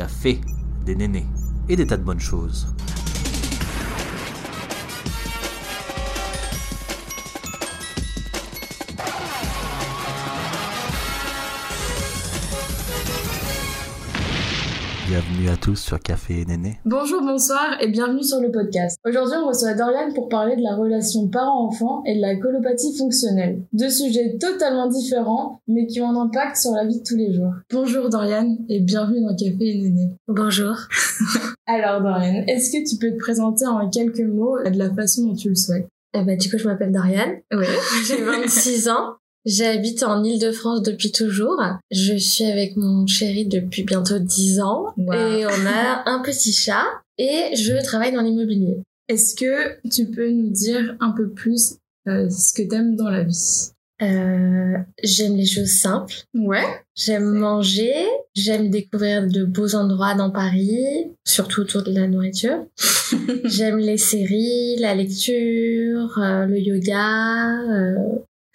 café, des nénés et des tas de bonnes choses. Bienvenue à tous sur Café et Néné. Bonjour, bonsoir et bienvenue sur le podcast. Aujourd'hui, on reçoit Dorian pour parler de la relation parent-enfant et de la colopathie fonctionnelle. Deux sujets totalement différents, mais qui ont un impact sur la vie de tous les jours. Bonjour Dorian et bienvenue dans Café et Néné. Bonjour. Alors Dorian, est-ce que tu peux te présenter en quelques mots de la façon dont tu le souhaites? Eh ben, du coup, je m'appelle Dorian. Oui. J'ai 26 ans. J'habite en Île-de-France depuis toujours. Je suis avec mon chéri depuis bientôt 10 ans. Wow. Et on a un petit chat. Et je travaille dans l'immobilier. Est-ce que tu peux nous dire un peu plus euh, ce que t'aimes dans la vie? Euh, j'aime les choses simples. Ouais. J'aime manger. J'aime découvrir de beaux endroits dans Paris, surtout autour de la nourriture. j'aime les séries, la lecture, euh, le yoga.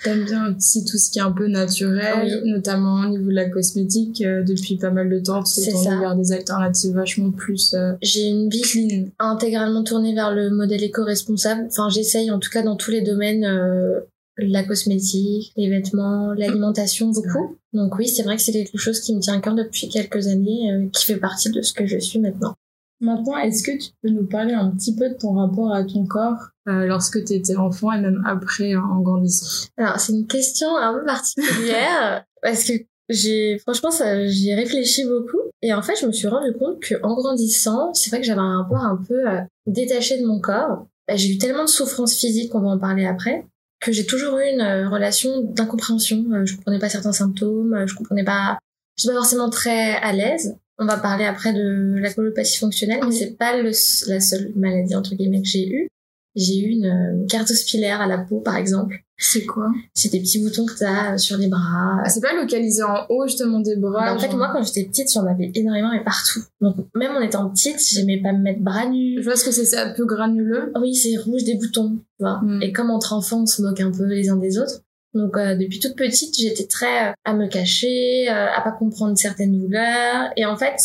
T'aimes bien aussi tout ce qui est un peu naturel, notamment au niveau de la cosmétique. euh, depuis pas mal de temps, tu t'es tourné ça. vers des alternatives vachement plus euh, J'ai une vie clean. intégralement tournée vers le modèle éco-responsable. Enfin, j'essaye en tout cas dans tous les domaines, euh, la cosmétique, les vêtements, l'alimentation, beaucoup. Donc oui, c'est vrai que c'est quelque chose qui me tient à cœur depuis quelques années, qui fait partie de ce que je suis maintenant. Maintenant, est-ce que tu peux nous parler un petit peu de ton rapport à ton corps euh, lorsque tu étais enfant et même après hein, en grandissant? Alors, c'est une question un peu particulière parce que j'ai, franchement, ça, j'y ai réfléchi beaucoup. Et en fait, je me suis rendu compte que en grandissant, c'est vrai que j'avais un rapport un peu euh, détaché de mon corps. Bah, J'ai eu tellement de souffrances physiques, on va en parler après, que j'ai toujours eu une euh, relation d'incompréhension. Euh, je comprenais pas certains symptômes, euh, je comprenais pas, je suis pas forcément très à l'aise. On va parler après de la colopathie fonctionnelle, mais c'est pas le, la seule maladie entre guillemets que j'ai eue. J'ai eu une euh, keratospilaire à la peau, par exemple. C'est quoi? C'est des petits boutons que t'as euh, sur les bras. ah, C'est pas localisé en haut justement des bras Mais en fait, moi, quand j'étais petite, j'en avais énormément, mais partout. Donc, même en étant petite, j'aimais pas me mettre bras nus. Je vois ce que c'est, c'est un peu granuleux. Oui, c'est rouge des boutons, tu vois. Mm. Et comme entre enfants, on se moque un peu les uns des autres. Donc, euh, depuis toute petite, j'étais très euh, à me cacher, euh, à pas comprendre certaines douleurs. Et en fait,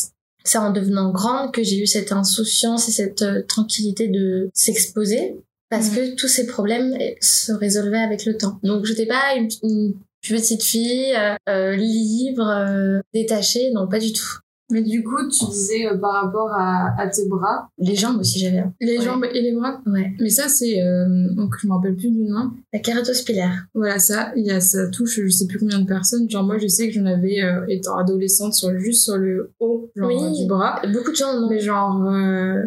c'est en devenant grande que j'ai eu cette insouciance et cette euh, tranquillité de s'exposer. Parce Mm. que tous ces problèmes eh, se résolvaient avec le temps. Donc, j'étais pas une, une petite fille libre, euh, détachée. Non, pas du tout. Mais du coup, tu disais euh, par rapport à, à tes bras, Les jambes aussi, j'avais. les Ouais. jambes et les bras? Ouais. Mais ça, c'est euh, donc je me rappelle plus du nom. La kératospilaire. Voilà, ça, il y a, ça touche je sais plus combien de personnes. Genre, moi, je sais que j'en avais, euh, étant adolescente, sur, juste sur le haut, genre, Oui. du bras. Beaucoup de gens en ont. Mais genre, euh,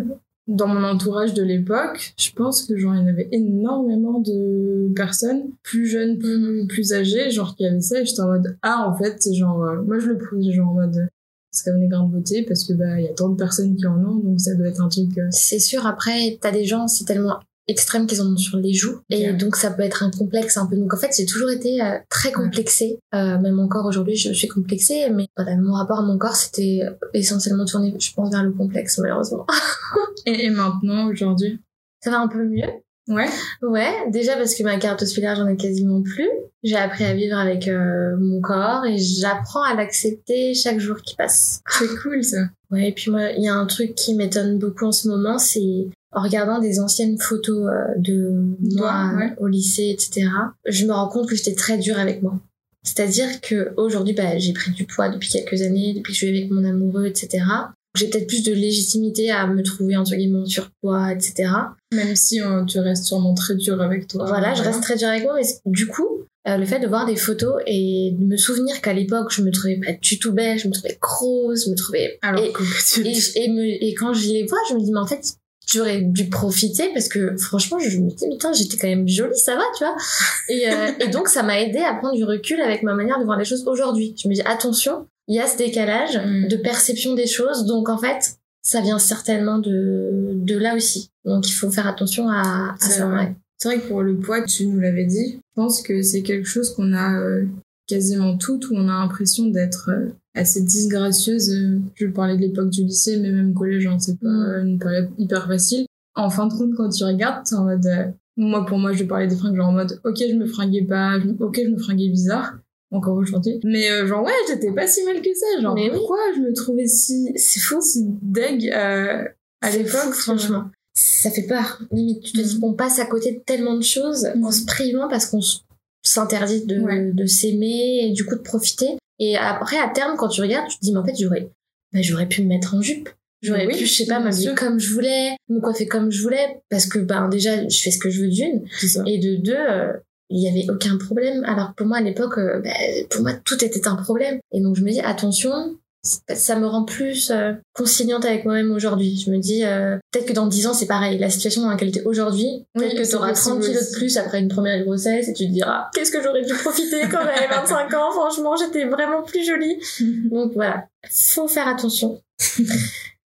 dans mon entourage de l'époque, je pense que genre, il y en avait énormément de personnes, plus jeunes, plus, plus âgées, genre, qui avaient ça. Et j'étais en mode, ah, en fait, c'est genre, moi, je le prenais genre en mode, c'est comme les grains de beauté, parce que, bah, il y a tant de personnes qui en ont, donc ça doit être un truc, euh, C'est sûr, après, t'as des gens, c'est tellement extrême qu'ils en ont sur les joues. Et donc, ça peut être un complexe un peu. Donc, en fait, j'ai toujours été euh, très complexée. Euh, même encore aujourd'hui, je suis complexée. Mais voilà, mon rapport à mon corps, c'était essentiellement tourné, je pense, vers le complexe, malheureusement. Et, et maintenant, aujourd'hui? Ça va un peu mieux. Ouais. Ouais, déjà parce que ma carte hospitalière, j'en ai quasiment plus. J'ai appris à vivre avec euh, mon corps et j'apprends à l'accepter chaque jour qui passe. C'est cool, ça. Ouais, et puis moi, il y a un truc qui m'étonne beaucoup en ce moment, c'est en regardant des anciennes photos euh, de moi Ouais, ouais. au lycée, etc. Je me rends compte que j'étais très dure avec moi. C'est-à-dire que aujourd'hui, bah, j'ai pris du poids depuis quelques années, depuis que je suis avec mon amoureux, etc. J'ai peut-être plus de légitimité à me trouver entre guillemets en surpoids, etc. Même si euh, tu restes sûrement très dur avec toi. Voilà, je reste très dure avec moi, mais du coup, euh, le fait de voir des photos et de me souvenir qu'à l'époque, je me trouvais pas du tout belle, je me trouvais grosse, je me trouvais... Alors et, tu- et, et, me- et quand je les vois, je me dis, mais en fait, j'aurais dû profiter parce que franchement, je me dis, mais putain, j'étais quand même jolie, ça va, tu vois. Et, euh, et donc, ça m'a aidé à prendre du recul avec ma manière de voir les choses aujourd'hui. Je me dis, attention, il y a ce décalage Mm. de perception des choses, donc en fait, ça vient certainement de, de là aussi. Donc, il faut faire attention à, ça. ouais. C'est vrai que pour le poids, tu nous l'avais dit. Je pense que c'est quelque chose qu'on a euh, quasiment toutes, où on a l'impression d'être euh, assez disgracieuse. Euh, Je parlais de l'époque du lycée, mais même collège, hein, c'est pas Mm. une période hyper facile. En fin de compte, quand tu regardes, t'es en mode... euh, moi, pour moi, je parlais des fringues, genre en mode, ok, je me fringuais pas, ok, je me fringuais bizarre. Encore aujourd'hui. Mais euh, genre ouais, j'étais pas si mal que ça. Genre Mais oui. pourquoi je me trouvais si C'est fou. si deg euh, à l'époque, franchement. Ça fait peur. Limite, tu te dis Mhm. qu'on passe à côté de tellement de choses Mhm. en se privant parce qu'on s'interdit de, Ouais. de s'aimer et du coup de profiter. Et après, à terme, quand tu regardes, tu te dis, mais en fait, j'aurais, bah, j'aurais pu me mettre en jupe. J'aurais Oui, pu, je sais pas, m'habiller comme je voulais, me coiffer comme je voulais, parce que, ben, déjà, je fais ce que je veux d'une. Et de deux, euh, il y avait aucun problème. Alors pour moi, à l'époque, euh, bah, pour moi, tout était un problème. Et donc, je me dis, attention, ça me rend plus euh, conciliante avec moi-même aujourd'hui. Je me dis, euh, peut-être que dans 10 ans, c'est pareil. La situation dans laquelle t'es aujourd'hui, Oui, peut-être que t'auras possible 30 kilos de plus après une première grossesse et tu te diras, qu'est-ce que j'aurais dû profiter quand j'avais 25 ans? Franchement, j'étais vraiment plus jolie. Donc voilà, faut faire attention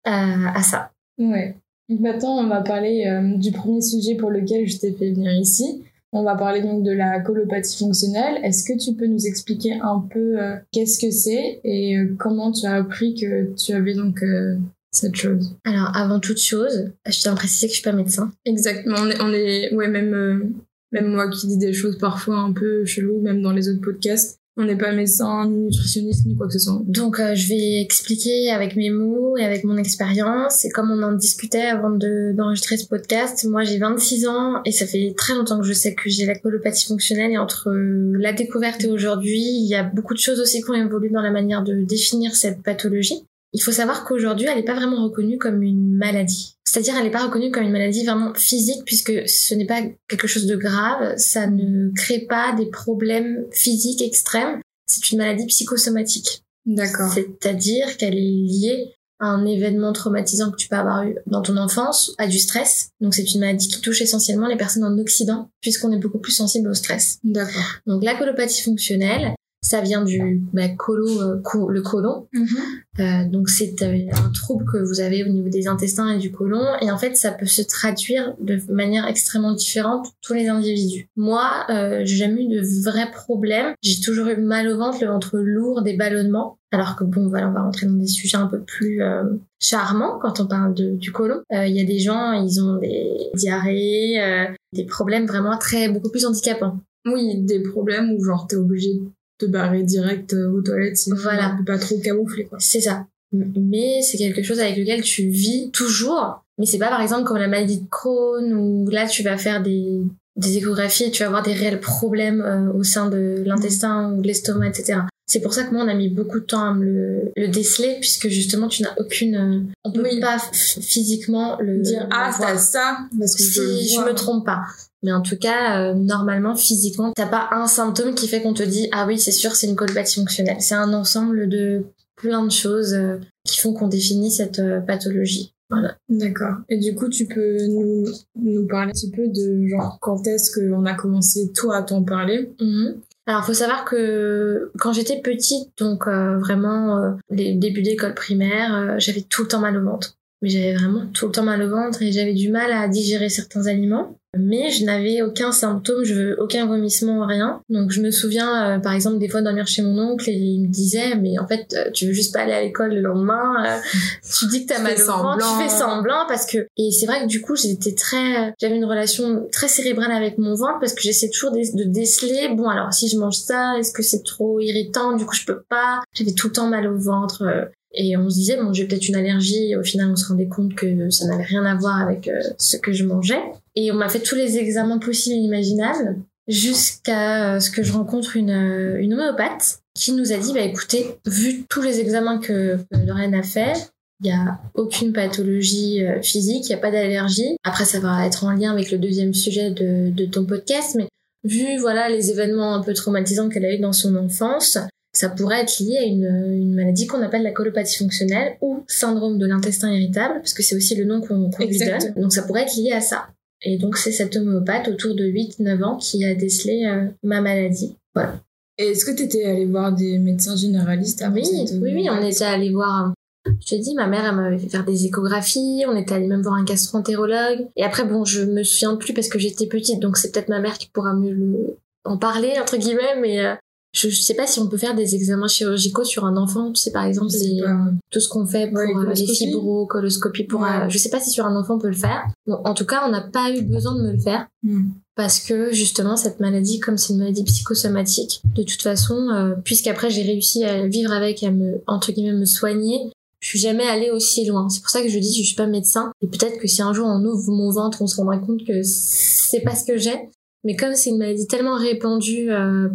à, à ça. Ouais. Maintenant, on va parler euh, du premier sujet pour lequel je t'ai fait venir ici. On va parler donc de la colopathie fonctionnelle. Est-ce que tu peux nous expliquer un peu euh, qu'est-ce que c'est et euh, comment tu as appris que tu avais donc euh, cette chose? Alors, avant toute chose, je tiens à préciser que je suis pas médecin. Exactement. On est, on est ouais, même, même moi qui dis des choses parfois un peu cheloues, même dans les autres podcasts, on n'est pas médecin, ni nutritionniste, ni quoi que ce soit. Donc euh, je vais expliquer avec mes mots et avec mon expérience. Et comme on en discutait avant de- d'enregistrer ce podcast, moi j'ai 26 ans et ça fait très longtemps que je sais que j'ai la colopathie fonctionnelle. Et entre euh, la découverte et aujourd'hui, il y a beaucoup de choses aussi qui ont évolué dans la manière de définir cette pathologie. Il faut savoir qu'aujourd'hui, elle n'est pas vraiment reconnue comme une maladie. C'est-à-dire, elle n'est pas reconnue comme une maladie vraiment physique puisque ce n'est pas quelque chose de grave. Ça ne crée pas des problèmes physiques extrêmes. C'est une maladie psychosomatique. D'accord. C'est-à-dire qu'elle est liée à un événement traumatisant que tu peux avoir eu dans ton enfance, à du stress. Donc c'est une maladie qui touche essentiellement les personnes en Occident, puisqu'on est beaucoup plus sensible au stress. D'accord. Donc la colopathie fonctionnelle, ça vient du bah, colo, euh, co- le côlon. Euh, donc c'est euh, un trouble que vous avez au niveau des intestins et du côlon et en fait ça peut se traduire de manière extrêmement différente pour tous les individus. Moi, j'ai jamais eu de vrais problèmes. J'ai toujours eu mal au ventre, le ventre lourd, des ballonnements. Alors que bon, voilà, on va rentrer dans des sujets un peu plus euh, charmants quand on parle de, du côlon. Euh, Il y a des gens, ils ont des diarrhées, euh, des problèmes vraiment très beaucoup plus handicapants. Oui, des problèmes où genre t'es obligé de te barrer direct euh, aux toilettes Voilà. peux pas trop camoufler quoi. C'est ça. Mais c'est quelque chose avec lequel tu vis toujours. Mais c'est pas par exemple comme la maladie de Crohn où là tu vas faire des, des échographies et tu vas avoir des réels problèmes euh, au sein de l'intestin ou de l'estomac, etc. C'est pour ça que moi on a mis beaucoup de temps à me le, le déceler puisque justement tu n'as aucune... euh, on peut Oui. pas physiquement le Dire ah t'as ça parce que je, si je vois. me trompe pas. Mais en tout cas, euh, normalement, physiquement, t'as pas un symptôme qui fait qu'on te dit ah oui, c'est sûr, c'est une colopathie fonctionnelle. C'est un ensemble de plein de choses euh, qui font qu'on définit cette euh, pathologie. Voilà. D'accord. Et du coup, tu peux nous, nous parler un petit peu de genre quand est-ce qu'on a commencé toi à t'en parler? Mhm. Alors, faut savoir que quand j'étais petite, donc euh, vraiment euh, les débuts d'école primaire, euh, j'avais tout le temps mal au ventre. Mais j'avais vraiment tout le temps mal au ventre et j'avais du mal à digérer certains aliments. Mais je n'avais aucun symptôme, je veux aucun vomissement, rien. Donc je me souviens, euh, par exemple, des fois dormir chez mon oncle et il me disait, mais en fait, euh, tu veux juste pas aller à l'école le lendemain. euh, tu dis que t'as mal au ventre, tu fais semblant parce que. Et c'est vrai que du coup, j'étais très, j'avais une relation très cérébrale avec mon ventre parce que j'essaie toujours de, de déceler. Bon, alors si je mange ça, est-ce que c'est trop irritant? Du coup, je peux pas. J'avais tout le temps mal au ventre. Et on se disait, bon, j'ai peut-être une allergie. Au final, on se rendait compte que ça n'avait rien à voir avec euh, ce que je mangeais. Et on m'a fait tous les examens possibles et imaginables jusqu'à euh, ce que je rencontre une, euh, une homéopathe qui nous a dit, bah écoutez, vu tous les examens que, Lorraine a fait, il n'y a aucune pathologie physique, il n'y a pas d'allergie. Après, ça va être en lien avec le deuxième sujet de, de ton podcast, mais vu voilà les événements un peu traumatisants qu'elle a eu dans son enfance, ça pourrait être lié à une, une maladie qu'on appelle la colopathie fonctionnelle ou syndrome de l'intestin irritable, parce que c'est aussi le nom qu'on qu'on lui donne. Donc ça pourrait être lié à ça. Et donc c'est cette homéopathe autour de 8-9 ans qui a décelé euh, ma maladie. Voilà. Et est-ce que t'étais allé voir des médecins généralistes avant Oui, cette- oui, oui, on était allé voir. Je te dis, ma mère, elle m'avait fait faire des échographies. On était allé même voir un gastroentérologue. Et après, bon, je me souviens plus parce que j'étais petite, donc c'est peut-être ma mère qui pourra mieux en parler entre guillemets. Mais euh, je, je sais pas si on peut faire des examens chirurgicaux sur un enfant, tu sais par exemple les- pas. tout ce qu'on fait pour Ouais, les euh, les fibros, coloscopies pour Ouais. euh, je sais pas si sur un enfant on peut le faire. Bon, en tout cas, on n'a pas eu besoin de me le faire Hmm. parce que justement cette maladie comme c'est une maladie psychosomatique, de toute façon euh, puisqu'après j'ai réussi à vivre avec à me entre guillemets me soigner, je suis jamais allée aussi loin. C'est pour ça que je dis je suis pas médecin et peut-être que si un jour on ouvre mon ventre, on se rendra compte que c'est pas ce que j'ai. Mais comme c'est une maladie tellement répandue euh,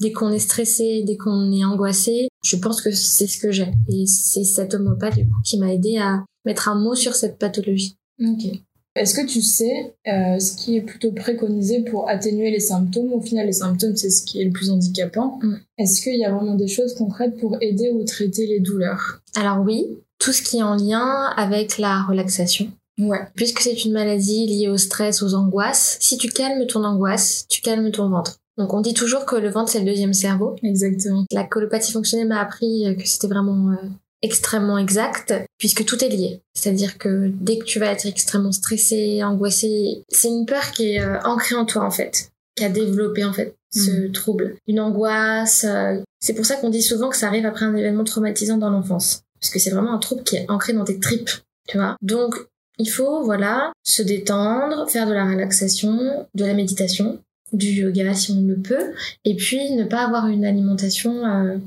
dès qu'on est stressé, dès qu'on est angoissé, je pense que c'est ce que j'ai. Et c'est cet homopathe du coup qui m'a aidé à mettre un mot sur cette pathologie. Ok. Est-ce que tu sais euh, ce qui est plutôt préconisé pour atténuer les symptômes? Au final, les symptômes, c'est ce qui est le plus handicapant. Mm. Est-ce qu'il y a vraiment des choses concrètes pour aider ou traiter les douleurs? Alors oui, tout ce qui est en lien avec la relaxation. Ouais. Puisque c'est une maladie liée au stress, aux angoisses, si tu calmes ton angoisse, tu calmes ton ventre. Donc on dit toujours que le ventre c'est le deuxième cerveau. Exactement. La colopathie fonctionnelle m'a appris euh, que c'était vraiment euh, extrêmement exact, puisque tout est lié. C'est-à-dire que dès que tu vas être extrêmement stressé, angoissé, c'est une peur qui est euh, ancrée en toi en fait, qui a développé en fait ce trouble. Une angoisse. euh, c'est pour ça qu'on dit souvent que ça arrive après un événement traumatisant dans l'enfance, parce que c'est vraiment un trouble qui est ancré dans tes tripes, tu vois. Donc il faut voilà se détendre, faire de la relaxation, de la méditation, du yoga si on le peut, et puis ne pas avoir une alimentation euh,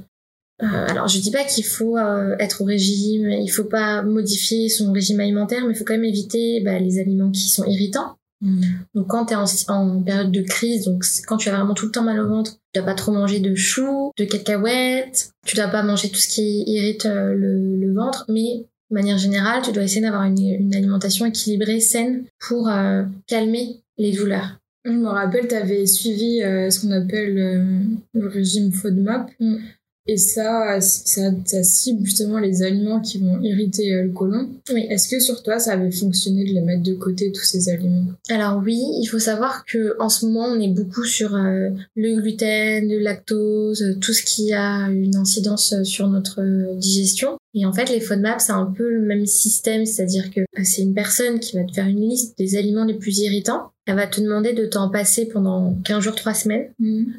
euh, alors je dis pas qu'il faut euh, être au régime, il faut pas modifier son régime alimentaire, mais il faut quand même éviter bah, les aliments qui sont irritants. Mm. Donc quand tu es en, en période de crise, donc quand tu as vraiment tout le temps mal au ventre, tu dois pas trop manger de choux, de cacahuètes, tu dois pas manger tout ce qui irrite le, le ventre, mais de manière générale, tu dois essayer d'avoir une, une alimentation équilibrée, saine, pour calmer les douleurs. Je me rappelle, tu avais suivi euh, ce qu'on appelle euh, le régime FODMAP. Mm. Et ça, ça, ça cible justement les aliments qui vont irriter euh, le côlon. Oui. Est-ce que sur toi, ça avait fonctionné de les mettre de côté, tous ces aliments? Alors oui, il faut savoir que en ce moment, on est beaucoup sur euh, le gluten, le lactose, tout ce qui a une incidence sur notre digestion. Et en fait, les FODMAP, c'est un peu le même système, c'est-à-dire que c'est une personne qui va te faire une liste des aliments les plus irritants. Elle va te demander de t'en passer pendant 15 jours, 3 semaines.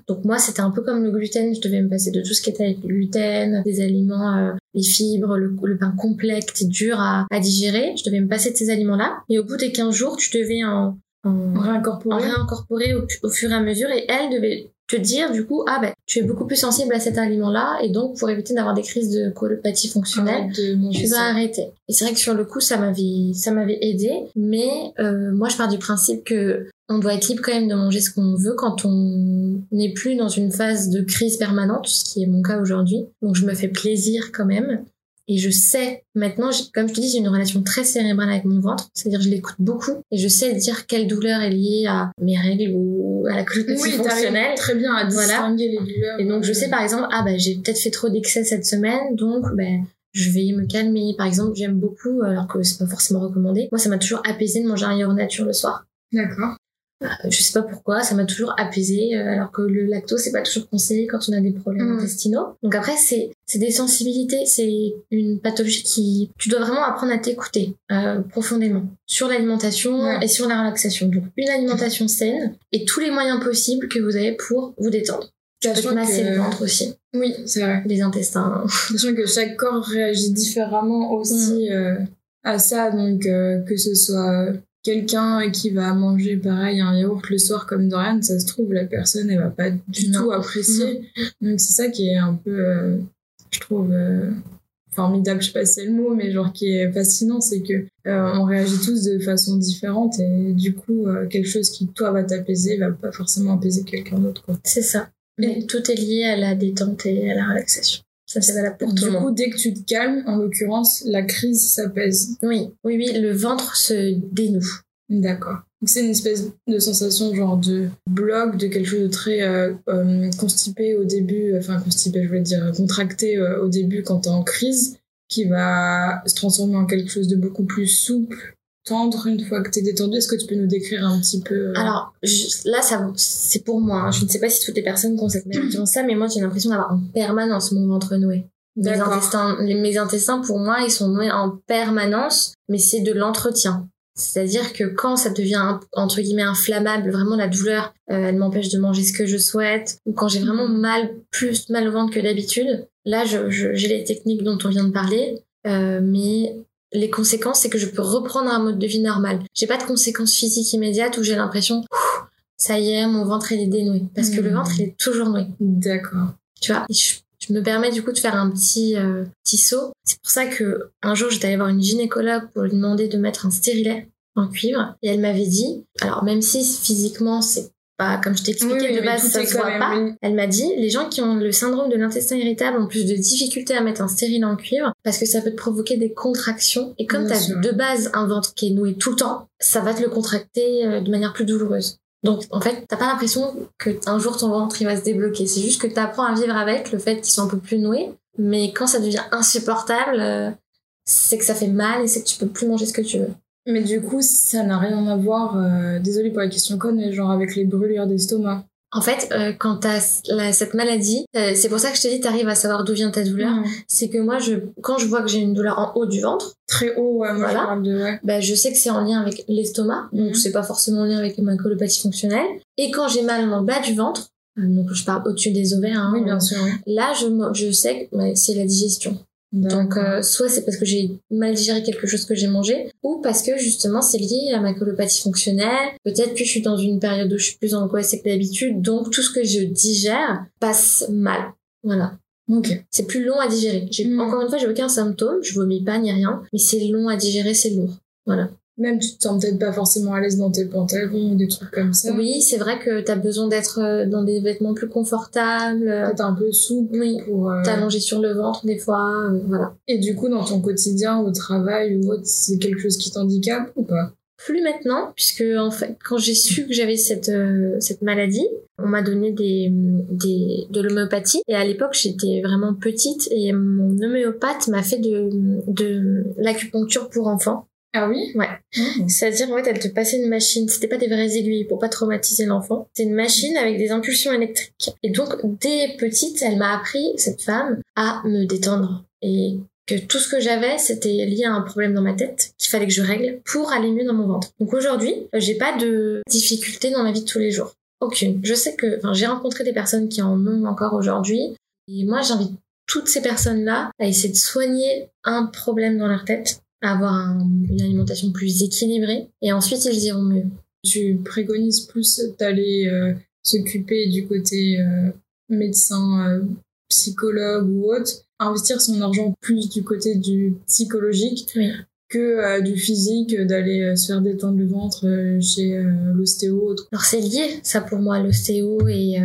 Donc moi, c'était un peu comme le gluten. Je devais me passer de tout ce qui était avec le gluten, des aliments, euh, les fibres, le, le pain complet qui est dur à, à digérer. Je devais me passer de ces aliments-là. Et au bout des 15 jours, tu devais en, en, en Réincorporer réincorporer au, au fur et à mesure. Et elle devait te dire du coup, ah ben, tu es beaucoup plus sensible à cet aliment-là. Et donc, pour éviter d'avoir des crises de colopathie fonctionnelle, Arrête de tu vas ça. arrêter. Et c'est vrai que sur le coup, ça m'avait, ça m'avait aidé. Mais euh, moi, je pars du principe que on doit être libre quand même de manger ce qu'on veut quand on n'est plus dans une phase de crise permanente, ce qui est mon cas aujourd'hui. Donc, je me fais plaisir quand même. Et je sais, maintenant, comme je te dis, j'ai une relation très cérébrale avec mon ventre. C'est-à-dire, je l'écoute beaucoup. Et je sais dire quelle douleur est liée à mes règles ou à la colopathie Oui, fonctionnelle. très bien à Voilà. distinguer les douleurs. Et donc je sais par exemple, ah bah j'ai peut-être fait trop d'excès cette semaine, donc ben je vais me calmer. Par exemple, j'aime beaucoup, alors que c'est pas forcément recommandé. Moi, ça m'a toujours apaisé de manger un yaourt nature le soir. D'accord. Euh, Je sais pas pourquoi, ça m'a toujours apaisé, euh, alors que le lactose c'est pas toujours conseillé quand on a des problèmes Mm. intestinaux. Donc après c'est c'est des sensibilités, c'est une pathologie qui tu dois vraiment apprendre à t'écouter euh, profondément sur l'alimentation Ouais. et sur la relaxation. Donc une alimentation saine et tous les moyens possibles que vous avez pour vous détendre. Sachant masser que- le ventre aussi, Oui, c'est vrai. les intestins. Sachant que chaque corps réagit différemment aussi Mm. euh, à ça, donc euh, que ce soit quelqu'un qui va manger pareil un yaourt le soir comme Dorian, ça se trouve la personne elle va pas du Non. tout apprécier. Donc c'est ça qui est un peu, euh, je trouve euh, formidable, je sais pas si c'est le mot, mais genre qui est fascinant, c'est que euh, on réagit tous de façon différente et du coup quelque chose qui toi va t'apaiser va pas forcément apaiser quelqu'un d'autre. C'est ça. Mais tout est lié à la détente et à la relaxation. Ça, c'est valable pour tout Du le monde. coup, dès que tu te calmes, en l'occurrence, la crise s'apaise. Oui, oui, oui, le ventre se dénoue. D'accord. C'est une espèce de sensation genre de bloc, de quelque chose de très euh, euh, constipé au début, enfin constipé je veux dire contracté euh, au début quand t'es en crise, qui va se transformer en quelque chose de beaucoup plus souple, tendre une fois que t'es détendu. Est-ce que tu peux nous décrire un petit peu euh, Alors, je- là, ça, c'est pour moi. hein. Je ne sais pas si toutes les personnes ont cette ont ça, mais moi, j'ai l'impression d'avoir en permanence mon ventre noué. Mes intestins, les- mes intestins, pour moi, ils sont noués en permanence, mais c'est de l'entretien. C'est-à-dire que quand ça devient entre guillemets inflammable, vraiment la douleur, euh, elle m'empêche de manger ce que je souhaite, ou quand j'ai vraiment Mhm. mal, plus mal au ventre que d'habitude, là je- je- j'ai les techniques dont on vient de parler, euh, mais les conséquences, c'est que je peux reprendre un mode de vie normal. J'ai pas de conséquences physiques immédiates où j'ai l'impression, ça y est, mon ventre il est dénoué, parce que le Mhm. ventre il est toujours noué D'accord. tu vois. Je me permets du coup de faire un petit euh, petit saut. C'est pour ça que un jour j'étais allée voir une gynécologue pour lui demander de mettre un stérilet en cuivre et elle m'avait dit, alors même si physiquement c'est pas comme je t'expliquais Oui, de base ça se voit pas, une- elle m'a dit les gens qui ont le syndrome de l'intestin irritable ont plus de difficultés à mettre un stérilet en cuivre parce que ça peut te provoquer des contractions et comme t'as sûr. de base un ventre qui est noué tout le temps, ça va te le contracter euh, de manière plus douloureuse. Donc en fait, t'as pas l'impression que un jour ton ventre il va se débloquer. C'est juste que t'apprends à vivre avec le fait qu'ils sont un peu plus noués. Mais quand ça devient insupportable, euh, c'est que ça fait mal et c'est que tu peux plus manger ce que tu veux. Mais du coup, ça n'a rien à voir, euh, désolée pour la question conne, mais genre avec les brûlures d'estomac. En fait, euh, quand t'as la- cette maladie, euh, c'est pour ça que je te dis, t'arrives à savoir d'où vient ta douleur. Mhm. C'est que moi, je, quand je vois que j'ai une douleur en haut du ventre, Très haut, ouais, moi Voilà. je parle de, ouais. bah, je sais que c'est en lien avec l'estomac, donc Mhm. c'est pas forcément en lien avec ma colopathie fonctionnelle. Et quand j'ai mal en bas du ventre, euh, donc je parle au-dessus des ovaires, hein, Oui, bien sûr, oui. là je, sais que c'est la digestion. Donc euh, soit c'est parce que j'ai mal digéré quelque chose que j'ai mangé, ou parce que justement c'est lié à ma colopathie fonctionnelle. Peut-être que je suis dans une période où je suis plus angoissée que d'habitude, donc tout ce que je digère passe mal. Voilà. Ok. C'est plus long à digérer. J'ai Mm. encore une fois j'ai aucun symptôme, je vomis pas ni rien, mais c'est long à digérer, c'est lourd. Voilà. Même tu te sens peut-être pas forcément à l'aise dans tes pantalons ou des trucs comme ça. Oui, c'est vrai que t'as besoin d'être euh, dans des vêtements plus confortables. euh, Peut-être un peu souple Oui. pour. euh, T'allonger sur le ventre des fois, euh, voilà. Et du coup, dans ton quotidien, au travail ou autre, c'est quelque chose qui t'handicape ou pas? Plus maintenant, puisque en fait, quand j'ai su que j'avais cette euh, cette maladie, on m'a donné des des de l'homéopathie. Et à l'époque, j'étais vraiment petite et mon homéopathe m'a fait de de l'acupuncture pour enfants. Ah oui? Ouais. Mmh. C'est-à-dire, en fait, elle te passait une machine. C'était pas des vraies aiguilles pour pas traumatiser l'enfant. C'était une machine avec des impulsions électriques. Et donc, dès petite, elle m'a appris, cette femme, à me détendre. Et que tout ce que j'avais, c'était lié à un problème dans ma tête qu'il fallait que je règle pour aller mieux dans mon ventre. Donc aujourd'hui, euh, j'ai pas de difficultés dans ma vie de tous les jours. Aucune. Je sais que, enfin, j'ai rencontré des personnes qui en ont encore aujourd'hui. Et moi, j'invite toutes ces personnes-là à essayer de soigner un problème dans leur tête avoir un- une alimentation plus équilibrée et ensuite ils iront mieux. Tu préconises plus d'aller euh, s'occuper du côté euh, médecin, euh, psychologue ou autre, investir son argent plus du côté du psychologique Oui. que du physique, d'aller se faire détendre le ventre chez l'ostéo. autre. Alors c'est lié ça pour moi l'ostéo et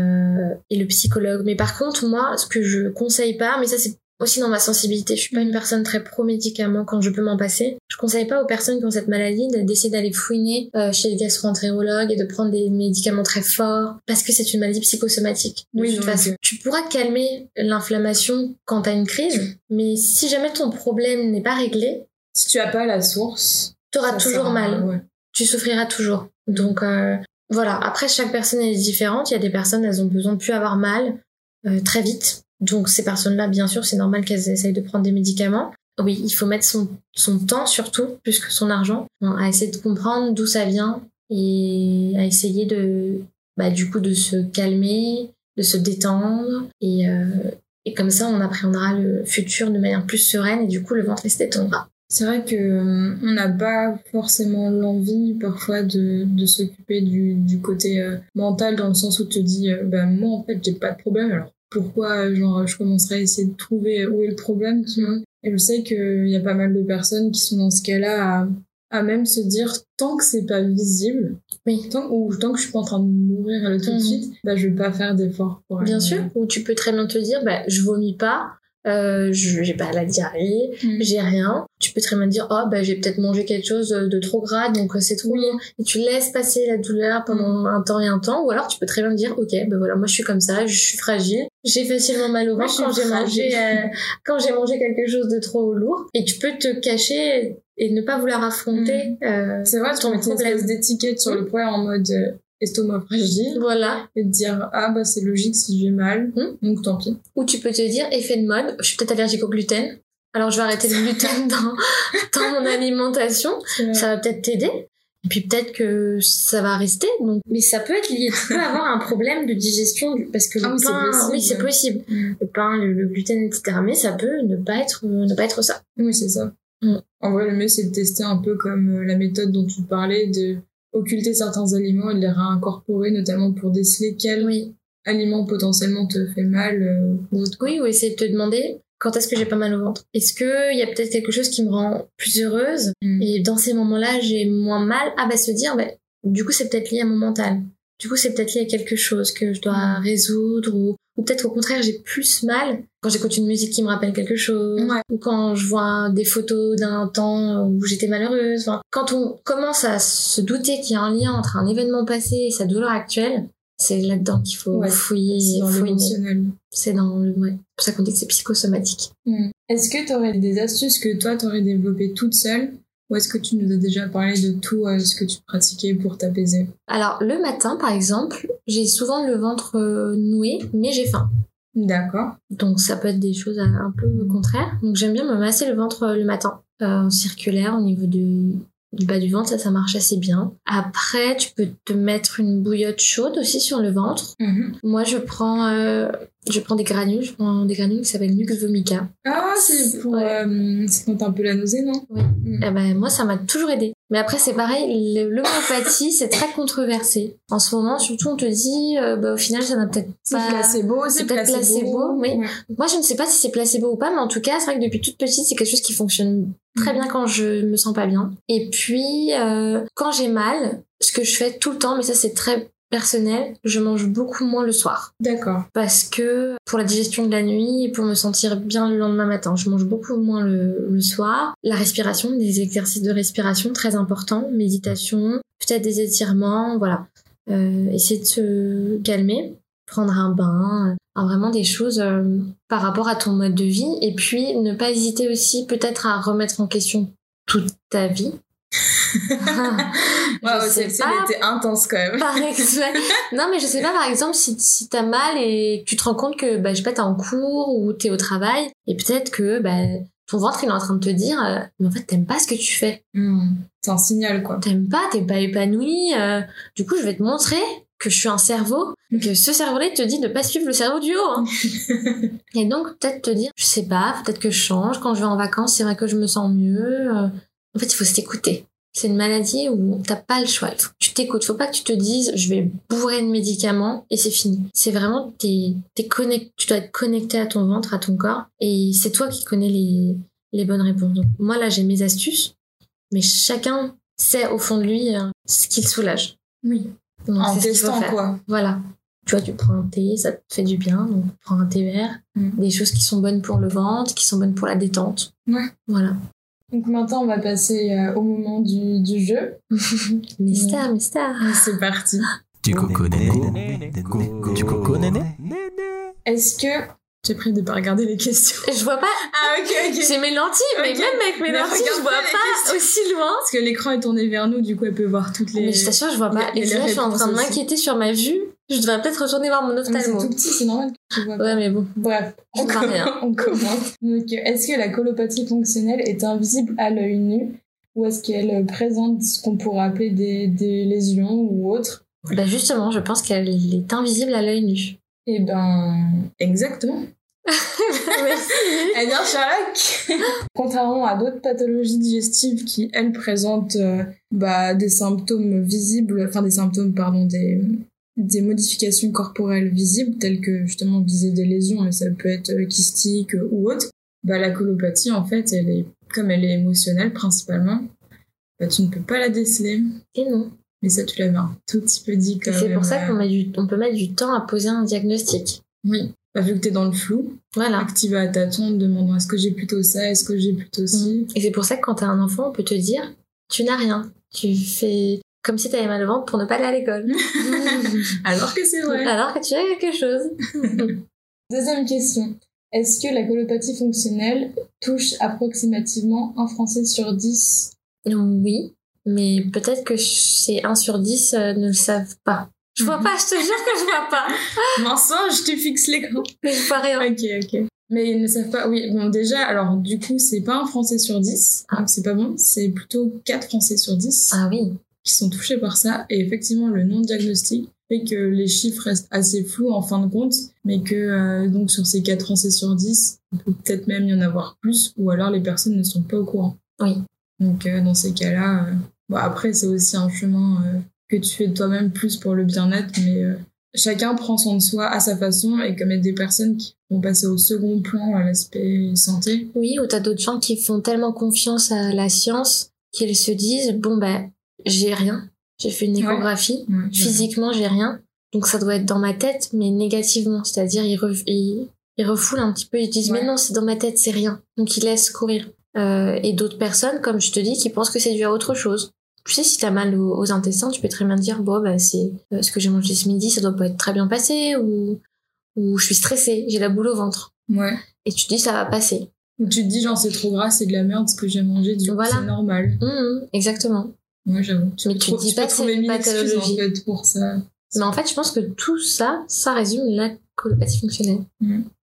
et le psychologue. Mais par contre moi ce que je conseille pas, mais ça c'est aussi dans ma sensibilité, je suis pas une personne très pro médicaments quand je peux m'en passer. Je conseille pas aux personnes qui ont cette maladie de- d'essayer d'aller fouiner euh, chez le gastro-entérologue et de prendre des médicaments très forts parce que c'est une maladie psychosomatique. De Oui, toute façon, ok. tu pourras calmer l'inflammation quand t'as une crise, mais si jamais ton problème n'est pas réglé, Si tu as pas la source, t'auras toujours mal. ouais. tu souffriras toujours. Donc euh, voilà, après chaque personne est différente. Il y a des personnes, elles ont besoin de plus avoir mal euh, très vite. Donc ces personnes-là, bien sûr, c'est normal qu'elles essayent de prendre des médicaments. Oui, il faut mettre son, son temps surtout, plus que son argent, hein, à essayer de comprendre d'où ça vient et à essayer de, bah, du coup, de se calmer, de se détendre et, euh, et comme ça, on appréhendera le futur de manière plus sereine et du coup, le ventre se détendra. C'est vrai que euh, on n'a pas forcément l'envie parfois de, de s'occuper du, du côté euh, mental dans le sens où tu te dis bah moi en fait j'ai pas de problème alors pourquoi genre je commencerai à essayer de trouver où est le problème tu vois et je sais qu'il y a pas mal de personnes qui sont dans ce cas-là à, à même se dire tant que c'est pas visible Oui. tant, ou tant que je suis pas en train de mourir là tout de Mhm. suite bah je vais pas faire d'efforts pour Bien sûr, ou tu peux très bien te dire, bah, je vomis pas, euh, je- j'ai pas la diarrhée, Mhm. j'ai rien. Tu peux très bien dire, oh, bah, j'ai peut-être mangé quelque chose de, trop gras, donc euh, c'est trop long. Et tu laisses passer la douleur pendant un temps et un temps, ou alors tu peux très bien dire, ok, bah voilà, moi je suis comme ça, je suis fragile, j'ai facilement mal au ventre quand j'ai mangé, euh, quand j'ai mangé quelque chose de trop lourd. Et tu peux te cacher et ne pas vouloir affronter euh, c'est vrai tu mets une espèce d'étiquette sur le poids en mode euh, estomac fragile Voilà. et de dire ah bah c'est logique si j'ai mal Hmm. donc tant pis Ou tu peux te dire, effet de mode, je suis peut-être allergique au gluten. Alors je vais arrêter le gluten dans, dans mon alimentation. Ça va peut-être t'aider. Et puis peut-être que ça va rester. Donc, mais ça peut être lié. Tu peux avoir un problème de digestion du- parce que le Ah pain, possible. oui, c'est possible. Le pain, le, le gluten, etc. Mais ça peut ne pas être, ne pas être ça. Oui, c'est ça. Mm. En vrai, le mieux, c'est de tester un peu comme euh, la méthode dont tu parlais, de occulter certains aliments et de les réincorporer, notamment pour déceler quel Oui. aliment potentiellement te fait mal euh. Oui, ou essayer de te demander quand est-ce que j'ai pas mal au ventre? Est-ce que il y a peut-être quelque chose qui me rend plus heureuse? Mm. et dans ces moments-là j'ai moins mal. Ah bah se dire, bah, du coup c'est peut-être lié à mon mental. Du coup c'est peut-être lié à quelque chose que je dois Mm. résoudre ou, ou peut-être au contraire j'ai plus mal quand j'écoute une musique qui me rappelle quelque chose Ouais. ou quand je vois des photos d'un temps où j'étais malheureuse. Enfin, quand on commence à se douter qu'il y a un lien entre un événement passé et sa douleur actuelle, c'est là-dedans qu'il faut Ouais, fouiller, C'est dans l'émotionnel. C'est dans le ouais. C'est pour ça qu'on dit que c'est psychosomatique. Mm. Est-ce que tu aurais des astuces que toi, tu aurais développées toute seule ou est-ce que tu nous as déjà parlé de tout euh, ce que tu pratiquais pour t'apaiser? Alors le matin par exemple, j'ai souvent le ventre euh, noué, mais j'ai faim. D'accord. Donc ça peut être des choses un peu contraires. Donc j'aime bien me masser le ventre euh, le matin, euh, en circulaire au niveau du, du bas du ventre, ça ça marche assez bien. Après tu peux te mettre une bouillotte chaude aussi sur le ventre. Mhm. Moi je prends euh, je prends des granules, je prends des granules qui s'appellent Nux vomica. Ah, c'est pour. Ouais. euh, c'est quand t'as un peu la nausée, non? Oui. Mm. Eh ben, moi, ça m'a toujours aidé. Mais après, c'est pareil, l'homéopathie, c'est très controversé. En ce moment, surtout, on te dit, euh, bah, au final, ça n'a peut-être C'est pas... placebo, c'est c'est peut-être placebo. placebo, oui. Ouais. Moi, je ne sais pas si c'est placebo ou pas, mais en tout cas, c'est vrai que depuis toute petite, c'est quelque chose qui fonctionne très Mhm. bien quand je me sens pas bien. Et puis, euh, quand j'ai mal, ce que je fais tout le temps, mais ça, c'est très personnel, je mange beaucoup moins le soir. D'accord. Parce que pour la digestion de la nuit et pour me sentir bien le lendemain matin, je mange beaucoup moins le, le soir. La respiration, des exercices de respiration très importants, méditation, peut-être des étirements, voilà. Euh, essayer de se calmer, prendre un bain, euh, vraiment des choses euh, par rapport à ton mode de vie. Et puis ne pas hésiter aussi peut-être à remettre en question toute ta vie. Waouh, pas. était intense quand même. par exemple. Non, mais je sais pas, par exemple, si, si t'as mal et tu te rends compte que, bah, je sais pas, t'es en cours ou t'es au travail, et peut-être que, bah, ton ventre, il est en train de te dire, euh, mais en fait, t'aimes pas ce que tu fais. Mm. C'est un signal, quoi. T'aimes pas, t'es pas épanoui. euh, du coup, je vais te montrer que je suis un cerveau, que ce cerveau-là, te dit de pas suivre le cerveau du haut. hein. et donc, peut-être te dire, je sais pas, peut-être que je change. Quand je vais en vacances, c'est vrai que je me sens mieux. euh. En fait, il faut s'écouter. C'est une maladie où t'as pas le choix. Faut que tu t'écoutes. Faut pas que tu te dises, je vais bourrer de médicaments et c'est fini. C'est vraiment, t'es, t'es connecté, tu dois être connecté à ton ventre, à ton corps. Et c'est toi qui connais les, les bonnes réponses. Donc, moi, là, j'ai mes astuces. Mais chacun sait au fond de lui euh, ce qui le soulage. Oui. Donc, En qu'il testant, quoi. Voilà. Tu vois, tu prends un thé, ça te fait du bien, donc prends un thé vert. Mm. Des choses qui sont bonnes pour le ventre, qui sont bonnes pour la détente. Ouais. Voilà. Donc maintenant, on va passer euh, au moment du, du jeu. mystère, mystère. C'est parti. Du coco néné. Du coco néné. Est-ce que... J'ai pris de pas regarder les questions? Je vois pas, Ah, ok, ok. j'ai mes lentilles, mais Ok. même avec mes Mais lentilles, je vois pas questions. aussi loin. Parce que l'écran est tourné vers nous, du coup, elle peut voir toutes les... Mais je t'assure, je vois pas. Et là, je suis en train de m'inquiéter sur ma vue. Je devrais peut-être retourner voir mon C'est ophtalmo. tout petit, c'est normal que tu vois pas. Ouais, mais bon. Bref, on, commence- rien. on commence. Donc, est-ce que la colopathie fonctionnelle est invisible à l'œil nu ou est-ce qu'elle présente ce qu'on pourrait appeler des, des lésions ou autres? Bah justement, je pense qu'elle est invisible à l'œil nu. Eh ben, exactement. Merci. Eh bien, Sherlock Contrairement à d'autres pathologies digestives qui, elles, présentent euh, bah, des symptômes visibles, enfin des symptômes, pardon, des, des modifications corporelles visibles, telles que justement viser des lésions, mais ça peut être euh, kystique euh, ou autre, bah, la colopathie, en fait, elle est, comme elle est émotionnelle principalement, bah, tu ne peux pas la déceler. Et non. Mais ça, tu l'avais un tout petit peu dit quand c'est pour ça euh, qu'on du- on peut mettre du temps à poser un diagnostic. Oui. Bah, vu que t'es dans le flou, Voilà. active à tâtons, demandant est-ce que j'ai plutôt ça, est-ce que j'ai plutôt ci? Et c'est pour ça que quand t'as un enfant, on peut te dire, tu n'as rien. Tu fais comme si t'avais mal au ventre pour ne pas aller à l'école. Alors que c'est vrai. Alors que tu as quelque chose. Deuxième question. Est-ce que la colopathie fonctionnelle touche approximativement un Français sur 10 oui, mais peut-être que c'est 1 sur 10 euh, ne le savent pas. Je vois Mhm. pas, je te jure que je vois pas. Mensonge, je te fixe l'écran. Mais je vois rien. Ok, ok. Mais ils ne savent pas. Oui, bon, déjà, alors du coup, c'est pas un Français sur 10, Ah. donc c'est pas bon. C'est plutôt 4 Français sur 10 Ah oui. Qui sont touchés par ça. Et effectivement, le non-diagnostic fait que les chiffres restent assez flous en fin de compte, mais que euh, donc sur ces 4 Français sur 10, il peut peut-être même y en avoir plus, ou alors les personnes ne sont pas au courant. Oui. Donc euh, dans ces cas-là, euh, bon, après, c'est aussi un chemin que tu fais de toi-même plus pour le bien-être, mais chacun prend soin de soi à sa façon, et comme il y a des personnes qui vont passer au second plan à l'aspect santé, Oui, ou t'as d'autres gens qui font tellement confiance à la science qu'ils se disent bon ben j'ai rien, j'ai fait une échographie, ouais, physiquement j'ai rien, donc ça doit être dans ma tête, mais négativement, c'est-à-dire ils, re- ils, ils refoulent un petit peu, ils disent Ouais. mais non c'est dans ma tête, c'est rien, donc ils laissent courir. Euh, et d'autres personnes, comme je te dis, qui pensent que c'est dû à autre chose. Tu sais, si t'as mal aux, aux intestins, tu peux très bien te dire bon bah c'est euh, ce que j'ai mangé ce midi, ça doit pas être très bien passé, ou ou je suis stressée, j'ai la boule au ventre, ouais. et tu te dis ça va passer. Ou tu te dis, genre, c'est trop gras, c'est de la merde ce que j'ai mangé, du coup, Voilà. c'est normal. Hum, hum, exactement. Ouais, j'avoue. Tu Mais tu te dis pas que c'est excuses, en pathologie. fait, pour ça. Mais en fait, je pense que tout ça, ça résume la colopathie fonctionnelle.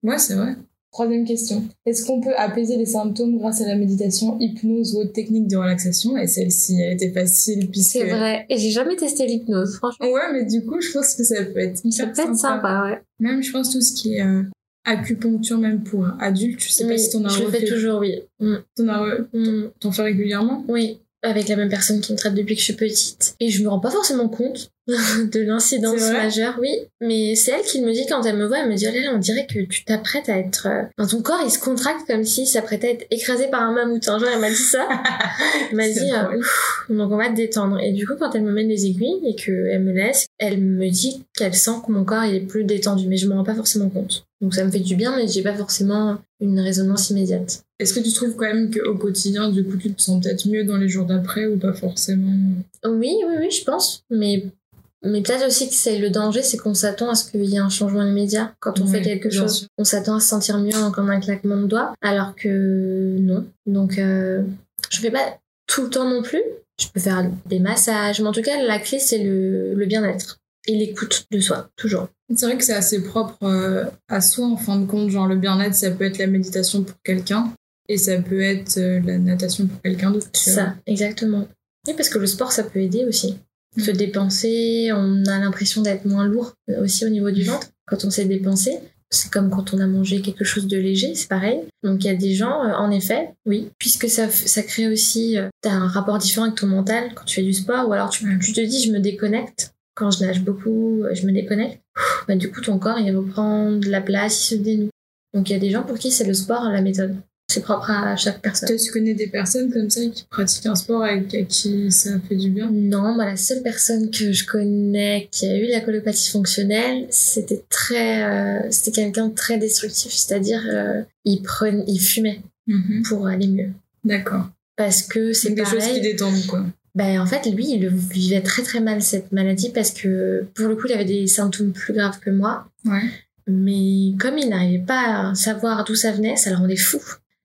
Ouais, c'est vrai. Troisième question. Est-ce qu'on peut apaiser les symptômes grâce à la méditation, hypnose ou autre technique de relaxation? Et celle-ci, elle était facile puisque... C'est vrai. Et j'ai jamais testé l'hypnose, franchement. Ouais, mais du coup, je pense que ça peut être Ça peut être sympa, ouais. Même, je pense, tout ce qui est euh, acupuncture, même pour adultes, je sais pas si t'en as je le fais toujours, oui. Mm, T'en as mm. t'en fais régulièrement? Oui, avec la même personne qui me traite depuis que je suis petite. Et je me rends pas forcément compte de l'incidence majeure, oui. Mais c'est elle qui me dit quand elle me voit, elle me dit, oh là là, on dirait que tu t'apprêtes à être... euh, Enfin, ton corps, il se contracte comme s'il s'apprêtait à être écrasé par un mammouth. Un jour, elle m'a dit ça. Elle m'a dit, euh. Ouf, donc on va te détendre. Et du coup, quand elle me mène les aiguilles et qu'elle me laisse, elle me dit qu'elle sent que mon corps, il est plus détendu. Mais je me rends pas forcément compte. Donc ça me fait du bien, mais j'ai pas forcément une résonance immédiate. Est-ce que tu trouves quand même qu'au quotidien, du coup, tu te sens peut-être mieux dans les jours d'après ou pas forcément? Oui, oui, oui, je pense. Mais, mais peut-être aussi que c'est le danger, c'est qu'on s'attend à ce qu'il y ait un changement immédiat quand on Ouais, fait quelque chose. sûr. On s'attend à se sentir mieux en comme un claquement de doigts, alors que non. Donc, euh, je fais pas tout le temps non plus. Je peux faire des massages, mais en tout cas, la clé, c'est le, le bien-être et l'écoute de soi, toujours. C'est vrai que c'est assez propre euh, à soi en fin de compte. Genre le bien-être, ça peut être la méditation pour quelqu'un et ça peut être euh, la natation pour quelqu'un d'autre. ça, exactement. Et parce que le sport, ça peut aider aussi. Mm. Se dépenser, on a l'impression d'être moins lourd euh, aussi au niveau du ventre quand on s'est dépensé. C'est comme quand on a mangé quelque chose de léger, c'est pareil. Donc il y a des gens, en effet, oui, puisque ça, ça crée aussi, t'as un rapport différent avec ton mental quand tu fais du sport, ou alors tu, Mm. tu te dis, je me déconnecte. Quand je nage beaucoup, euh, je me déconnecte. Bah, du coup, ton corps, il reprend de la place, il se dénoue. Donc il y a des gens pour qui c'est le sport la méthode. C'est propre à chaque personne. Tu connais des personnes comme ça qui pratiquent un sport et à qui ça fait du bien? Non, moi, la seule personne que je connais qui a eu la colopathie fonctionnelle, c'était très, euh, c'était quelqu'un de très destructif, c'est-à-dire euh, il prenait, il fumait Mhm. pour aller mieux, D'accord. parce que c'est C'est des choses qui pareil. détendent, quoi. Ben en fait, lui, il vivait très très mal cette maladie parce que pour le coup, il avait des symptômes plus graves que moi, Ouais. mais comme il n'arrivait pas à savoir d'où ça venait, ça le rendait fou.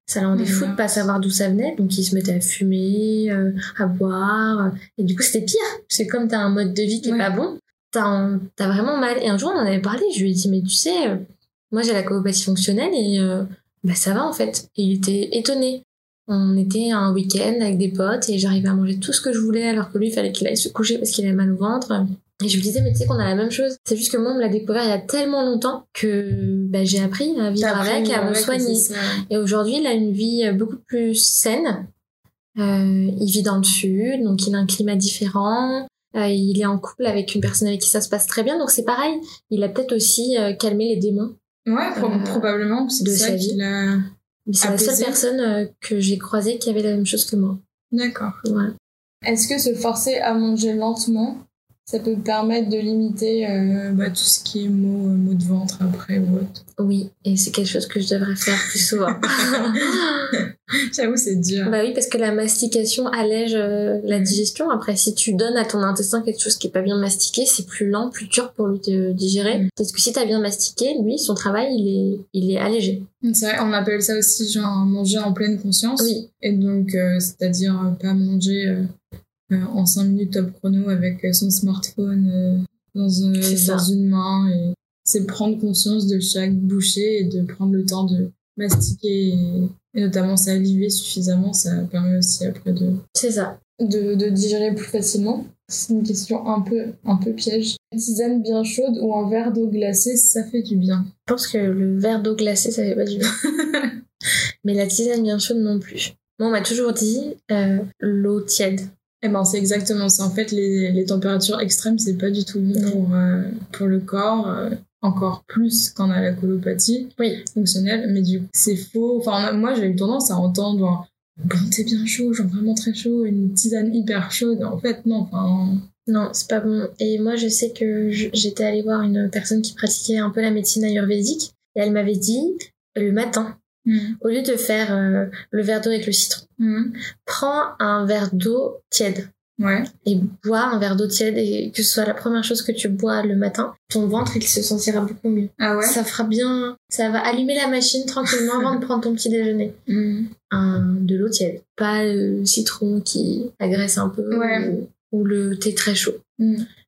Ça le rendait fou de pas savoir d'où ça venait, donc il se mettait à fumer, euh, à boire, et du coup c'était pire. C'est comme t'as un mode de vie qui est Ouais. pas bon, t'as t'as vraiment mal. Et un jour on en avait parlé, je lui ai dit mais tu sais, euh, moi j'ai la colopathie fonctionnelle et euh, bah ça va en fait. Et il était étonné. On était un week-end avec des potes et j'arrivais à manger tout ce que je voulais alors que lui il fallait qu'il aille se coucher parce qu'il avait mal au ventre. Et je lui disais, mais tu sais qu'on a la même chose. C'est juste que moi, on me l'a découvert il y a tellement longtemps que bah, j'ai appris à vivre avec, vivre à me soigner. Et aujourd'hui, il a une vie euh, beaucoup plus saine. Euh, il vit dans le sud, donc il a un climat différent. Euh, il est en couple avec une personne avec qui ça se passe très bien, donc c'est pareil. Il a peut-être aussi euh, calmé les démons. Ouais, pro- probablement. C'est de ça sa vie. a. C'est la seule personne euh, que j'ai croisée qui avait la même chose que moi. D'accord. Est-ce que se forcer à manger lentement, ça peut permettre de limiter euh, bah, tout ce qui est maux, euh, maux de ventre après ou autre Oui, et c'est quelque chose que je devrais faire plus souvent. J'avoue, c'est dur. Bah oui, parce que la mastication allège euh, la digestion. Après, si tu donnes à ton intestin quelque chose qui est pas bien mastiqué, c'est plus lent, plus dur pour lui de digérer. Mm. Parce que si t'as bien mastiqué, lui, son travail, il est, il est allégé. C'est vrai, on appelle ça aussi genre manger en pleine conscience. Oui, Et donc, euh, c'est-à-dire pas manger en 5 minutes top chrono avec euh, son smartphone euh, dans, euh, une main et c'est prendre conscience de chaque bouchée et de prendre le temps de mastiquer et, et notamment saliver suffisamment. Ça permet aussi après de, C'est ça. de, de digérer plus facilement. C'est une question un peu, un peu piège. Une tisane bien chaude ou un verre d'eau glacée, ça fait du bien. Je pense que le verre d'eau glacée, ça fait pas du bien. Mais la tisane bien chaude non plus. Moi, on m'a toujours dit euh, l'eau tiède. Eh ben, c'est exactement ça. En fait, les, les températures extrêmes, c'est pas du tout bon pour, euh, pour le corps. euh, encore plus quand on a la colopathie Oui. fonctionnelle. Mais du coup, c'est faux. Enfin, a- moi, j'ai eu tendance à entendre un bon thé bien chaud, genre vraiment très chaud, une tisane hyper chaude. En fait, non. Enfin, Non, c'est pas bon. Et moi, je sais que j'étais allée voir une personne qui pratiquait un peu la médecine ayurvédique. Et elle m'avait dit, le matin, au lieu de faire euh, le verre d'eau avec le citron, Mhm. prends un verre d'eau tiède. Ouais. Et bois un verre d'eau tiède et que ce soit la première chose que tu bois le matin, ton ventre, il se sentira beaucoup mieux. Ah ouais? Ça fera bien, ça va allumer la machine tranquillement avant de prendre ton petit déjeuner. Mhm. Un, de l'eau tiède, pas le citron qui agresse un peu Ouais. ou, ou le thé très chaud.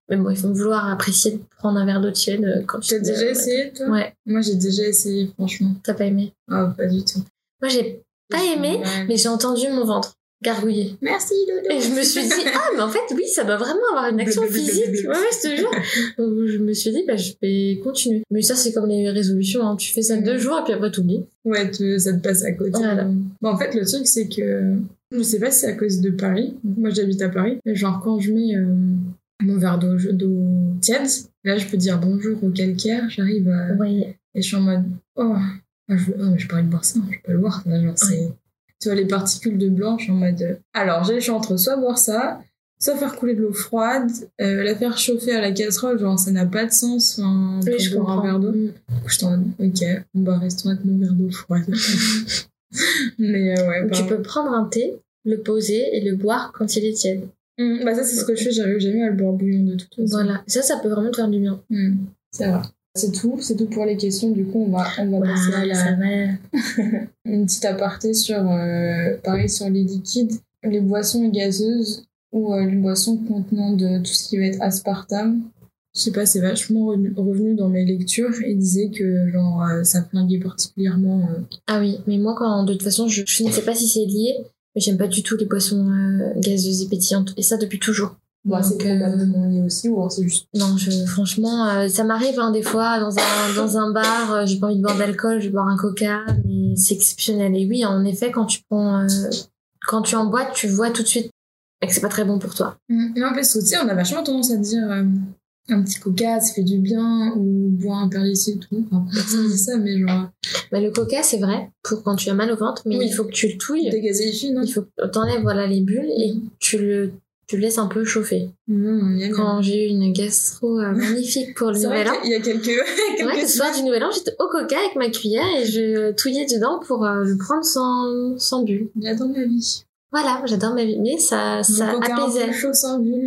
Mais bon, il faut vouloir apprécier de prendre un verre d'eau tiède euh, quand tu Tu as déjà essayé, toi Ouais, Moi, j'ai déjà essayé, franchement. t'as pas aimé. Ah, pas du tout. Moi, j'ai pas aimé, mais j'ai entendu mon ventre gargouiller. Merci, Dodo. Et je me suis dit, ah, mais en fait, oui, ça doit vraiment avoir une action physique. Ouais, ouais, je te jure. Donc, je me suis dit, bah, je vais continuer. Mais ça, c'est comme les résolutions, hein. Tu fais ça deux jours et puis après, t'oublies. Ouais, tu- ça te passe à côté. Voilà. Bon, en fait, le truc, c'est que je sais pas si c'est à cause de Paris. Moi, j'habite à Paris. Mais genre, quand je mets euh, mon verre d'eau tiède, là, je peux dire bonjour au calcaire. J'arrive à... Oui. et je suis en mode oh, ah, je, oh, j'ai pas envie de boire ça, je peux pas le boire. Genre. Tu vois, les particules de blanc, je suis en mode. Alors, j'ai le choix entre soit boire ça, soit faire couler de l'eau froide, euh, la faire chauffer à la casserole, genre, ça n'a pas de sens. Enfin, Oui, je boire un verre d'eau. Mm. Du coup, j'étais en mode, ok, on va rester avec mon verre d'eau froide. Mais euh, ouais, Tu bah, peux prendre un thé, le poser et le boire quand il est tiède. Hum, bah ça, c'est ce que je fais, j'arrive jamais à le boire bouillon de toute façon. Voilà. Ça, ça peut vraiment te faire du bien. Hum, c'est vrai. C'est tout, c'est tout pour les questions. Du coup, on va, on va passer à la, ça va. une petite aparté sur, euh, pareil, sur les liquides, les boissons gazeuses ou euh, les boissons contenant de tout ce qui va être aspartame. Je sais pas, c'est vachement revenu, dans mes lectures et disait que genre euh, ça flinguait particulièrement. Ah oui, mais moi, quand, de toute façon, je, je ne sais pas si c'est lié, j'aime pas du tout les boissons euh, gazeuses et pétillantes. Et ça depuis toujours. bah, c'est euh, probablement lié aussi, ou c'est juste. Non, je, franchement, euh, ça m'arrive hein, des fois dans un, dans un bar, euh, j'ai pas envie de boire d'alcool, je vais boire un coca, mais c'est exceptionnel. Et oui, en effet, quand tu prends, euh, quand tu en bois, tu vois tout de suite que c'est pas très bon pour toi. Et en plus aussi, on a vachement tendance à dire un petit coca, ça fait du bien, ou boire un perlici, tout. Enfin, personne dit ça, mais genre, Mais le coca, c'est vrai, pour quand tu as mal au ventre, mais Oui. il faut que tu le touilles, dégazéifie, non il faut que t'enlèves voilà, les bulles et tu le, tu le laisses un peu chauffer. Mmh. Quand j'ai eu une gastro euh, magnifique pour le nouvel an, qu'il y a quelques, quelques Ouais, le soir du nouvel an, j'étais au coca avec ma cuillère et je touillais dedans pour euh, le prendre sans, sans bulle. J'adore ma vie. Voilà, j'adore ma vie. Mais ça, ça apaisait.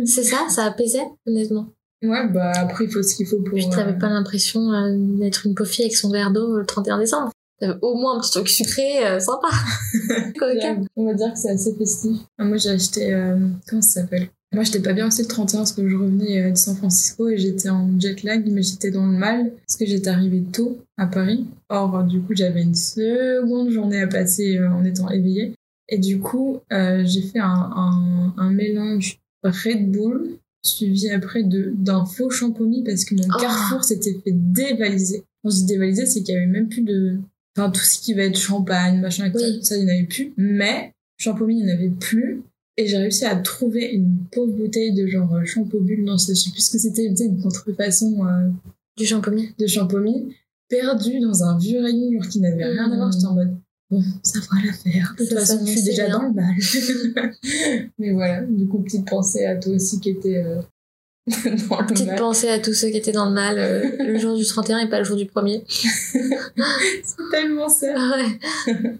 C'est ça, ça apaisait, honnêtement. Ouais, bah après, il faut ce qu'il faut pour. Puis t'avais euh, pas l'impression euh, d'être une pauvre fille avec son verre d'eau le 31 décembre. T'avais au moins un petit truc sucré, euh, sympa. On va dire que c'est assez festif. Ah, Moi, j'ai acheté. euh, comment ça s'appelle? Moi, j'étais pas bien aussi le 31 parce que je revenais de San Francisco et j'étais en jet lag, mais j'étais dans le mal parce que j'étais arrivée tôt à Paris. Or, du coup, j'avais une seconde journée à passer en étant éveillée. Et du coup, euh, j'ai fait un, un, un mélange Red Bull suivi après de d'un faux champomis parce que mon Oh. carrefour s'était fait dévaliser. Quand je dis dévaliser, c'est qu'il y avait même plus de... Enfin, tout ce qui va être champagne, machin. Oui. Ça, il n'y en avait plus. Mais champomis, il n'y en avait plus. Et j'ai réussi à trouver une pauvre bouteille de genre euh, champobulle. Non, je sais plus ce que c'était. Une contrefaçon euh, Du champomis. de champomis perdue dans un vieux rayon genre, qui n'avait rien à voir. J'étais en mode... Bon, ça fera l'affaire. De toute façon, je suis déjà bien. dans le mal. Mais voilà, du coup, petite pensée à toi aussi qui était euh, dans le Petite mal. pensée à tous ceux qui étaient dans le mal euh, le jour du 31 et pas le jour du premier. C'est tellement ça. Ah ouais.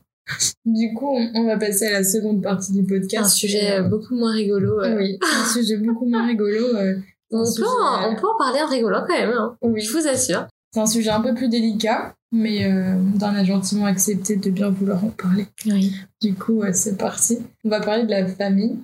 Du coup, on, va passer à la seconde partie du podcast. Un sujet euh, beaucoup moins rigolo. euh. Oui, un sujet beaucoup moins rigolo. euh, On, peut en, euh, on peut en parler en rigolant quand même. Hein. oui. Je vous assure. C'est un sujet un peu plus délicat, mais euh, Dan a gentiment accepté de bien vouloir en parler. Oui. Du coup, ouais, c'est parti. On va parler de la famille.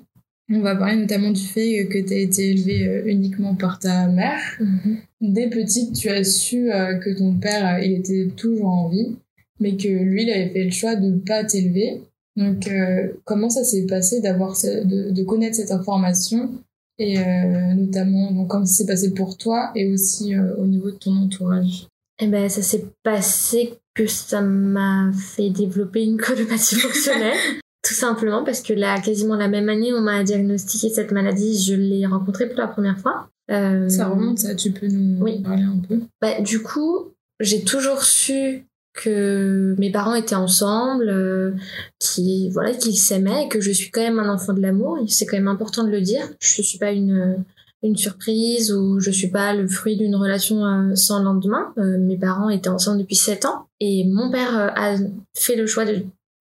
On va parler notamment du fait que tu as été élevée euh, uniquement par ta mère. Mhm. Dès petite, tu as su euh, que ton père, euh, il était toujours en vie, mais que lui, il avait fait le choix de ne pas t'élever. Donc, euh, comment ça s'est passé d'avoir ce- de, de connaître cette information et euh, notamment donc comment ça s'est passé pour toi et aussi euh, au niveau de ton entourage. Eh ben, ça s'est passé que ça m'a fait développer une colopathie fonctionnelle. Tout simplement parce que là, quasiment la même année, on m'a diagnostiqué cette maladie. Je l'ai rencontrée pour la première fois. Euh, Ça remonte, ça, tu peux nous Oui. parler un peu? Bah, du coup, j'ai toujours su que mes parents étaient ensemble, euh, qui voilà, qu'ils s'aimaient, et que je suis quand même un enfant de l'amour. C'est quand même important de le dire. Je suis pas une une surprise ou je suis pas le fruit d'une relation euh, sans lendemain. Euh, mes parents étaient ensemble depuis sept ans et mon père euh, a fait le choix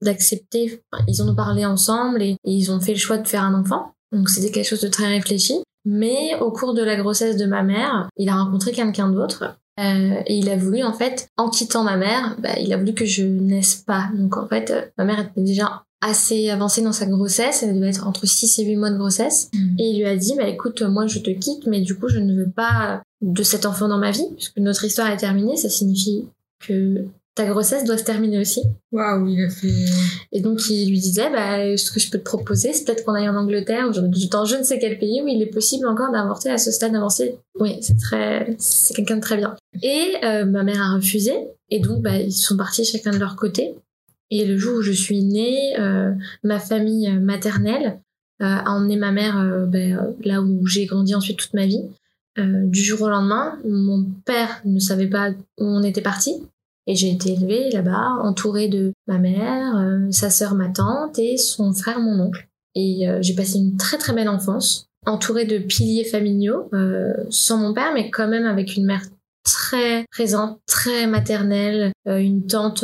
d'accepter. ils ont parlé ensemble et, et ils ont fait le choix de faire un enfant. Donc c'était quelque chose de très réfléchi. Mais au cours de la grossesse de ma mère, il a rencontré quelqu'un d'autre euh, et il a voulu en fait, en quittant ma mère, bah, il a voulu que je naisse pas. Donc en fait, euh, ma mère était déjà assez avancée dans sa grossesse, elle devait être entre 6 et 8 mois de grossesse. Et il lui a dit, bah écoute, moi je te quitte, mais du coup je ne veux pas de cet enfant dans ma vie, puisque notre histoire est terminée, ça signifie que ta grossesse doit se terminer aussi. Waouh, il a fait. Et donc il lui disait, bah ce que je peux te proposer, c'est peut-être qu'on aille en Angleterre, ou dans je ne sais quel pays où il est possible encore d'avorter à ce stade avancé. Oui, c'est très, c'est quelqu'un de très bien. Et euh, ma mère a refusé, et donc bah ils sont partis chacun de leur côté. Et le jour où je suis née, euh, ma famille maternelle euh, a emmené ma mère euh, là où j'ai grandi ensuite toute ma vie. Du jour au lendemain, mon père ne savait pas où on était parti. Et j'ai été élevée là-bas, entourée de ma mère, euh, sa sœur, ma tante et son frère, mon oncle. Et euh, j'ai passé une très très belle enfance, entourée de piliers familiaux, euh, sans mon père, mais quand même avec une mère très présente, très maternelle, une tante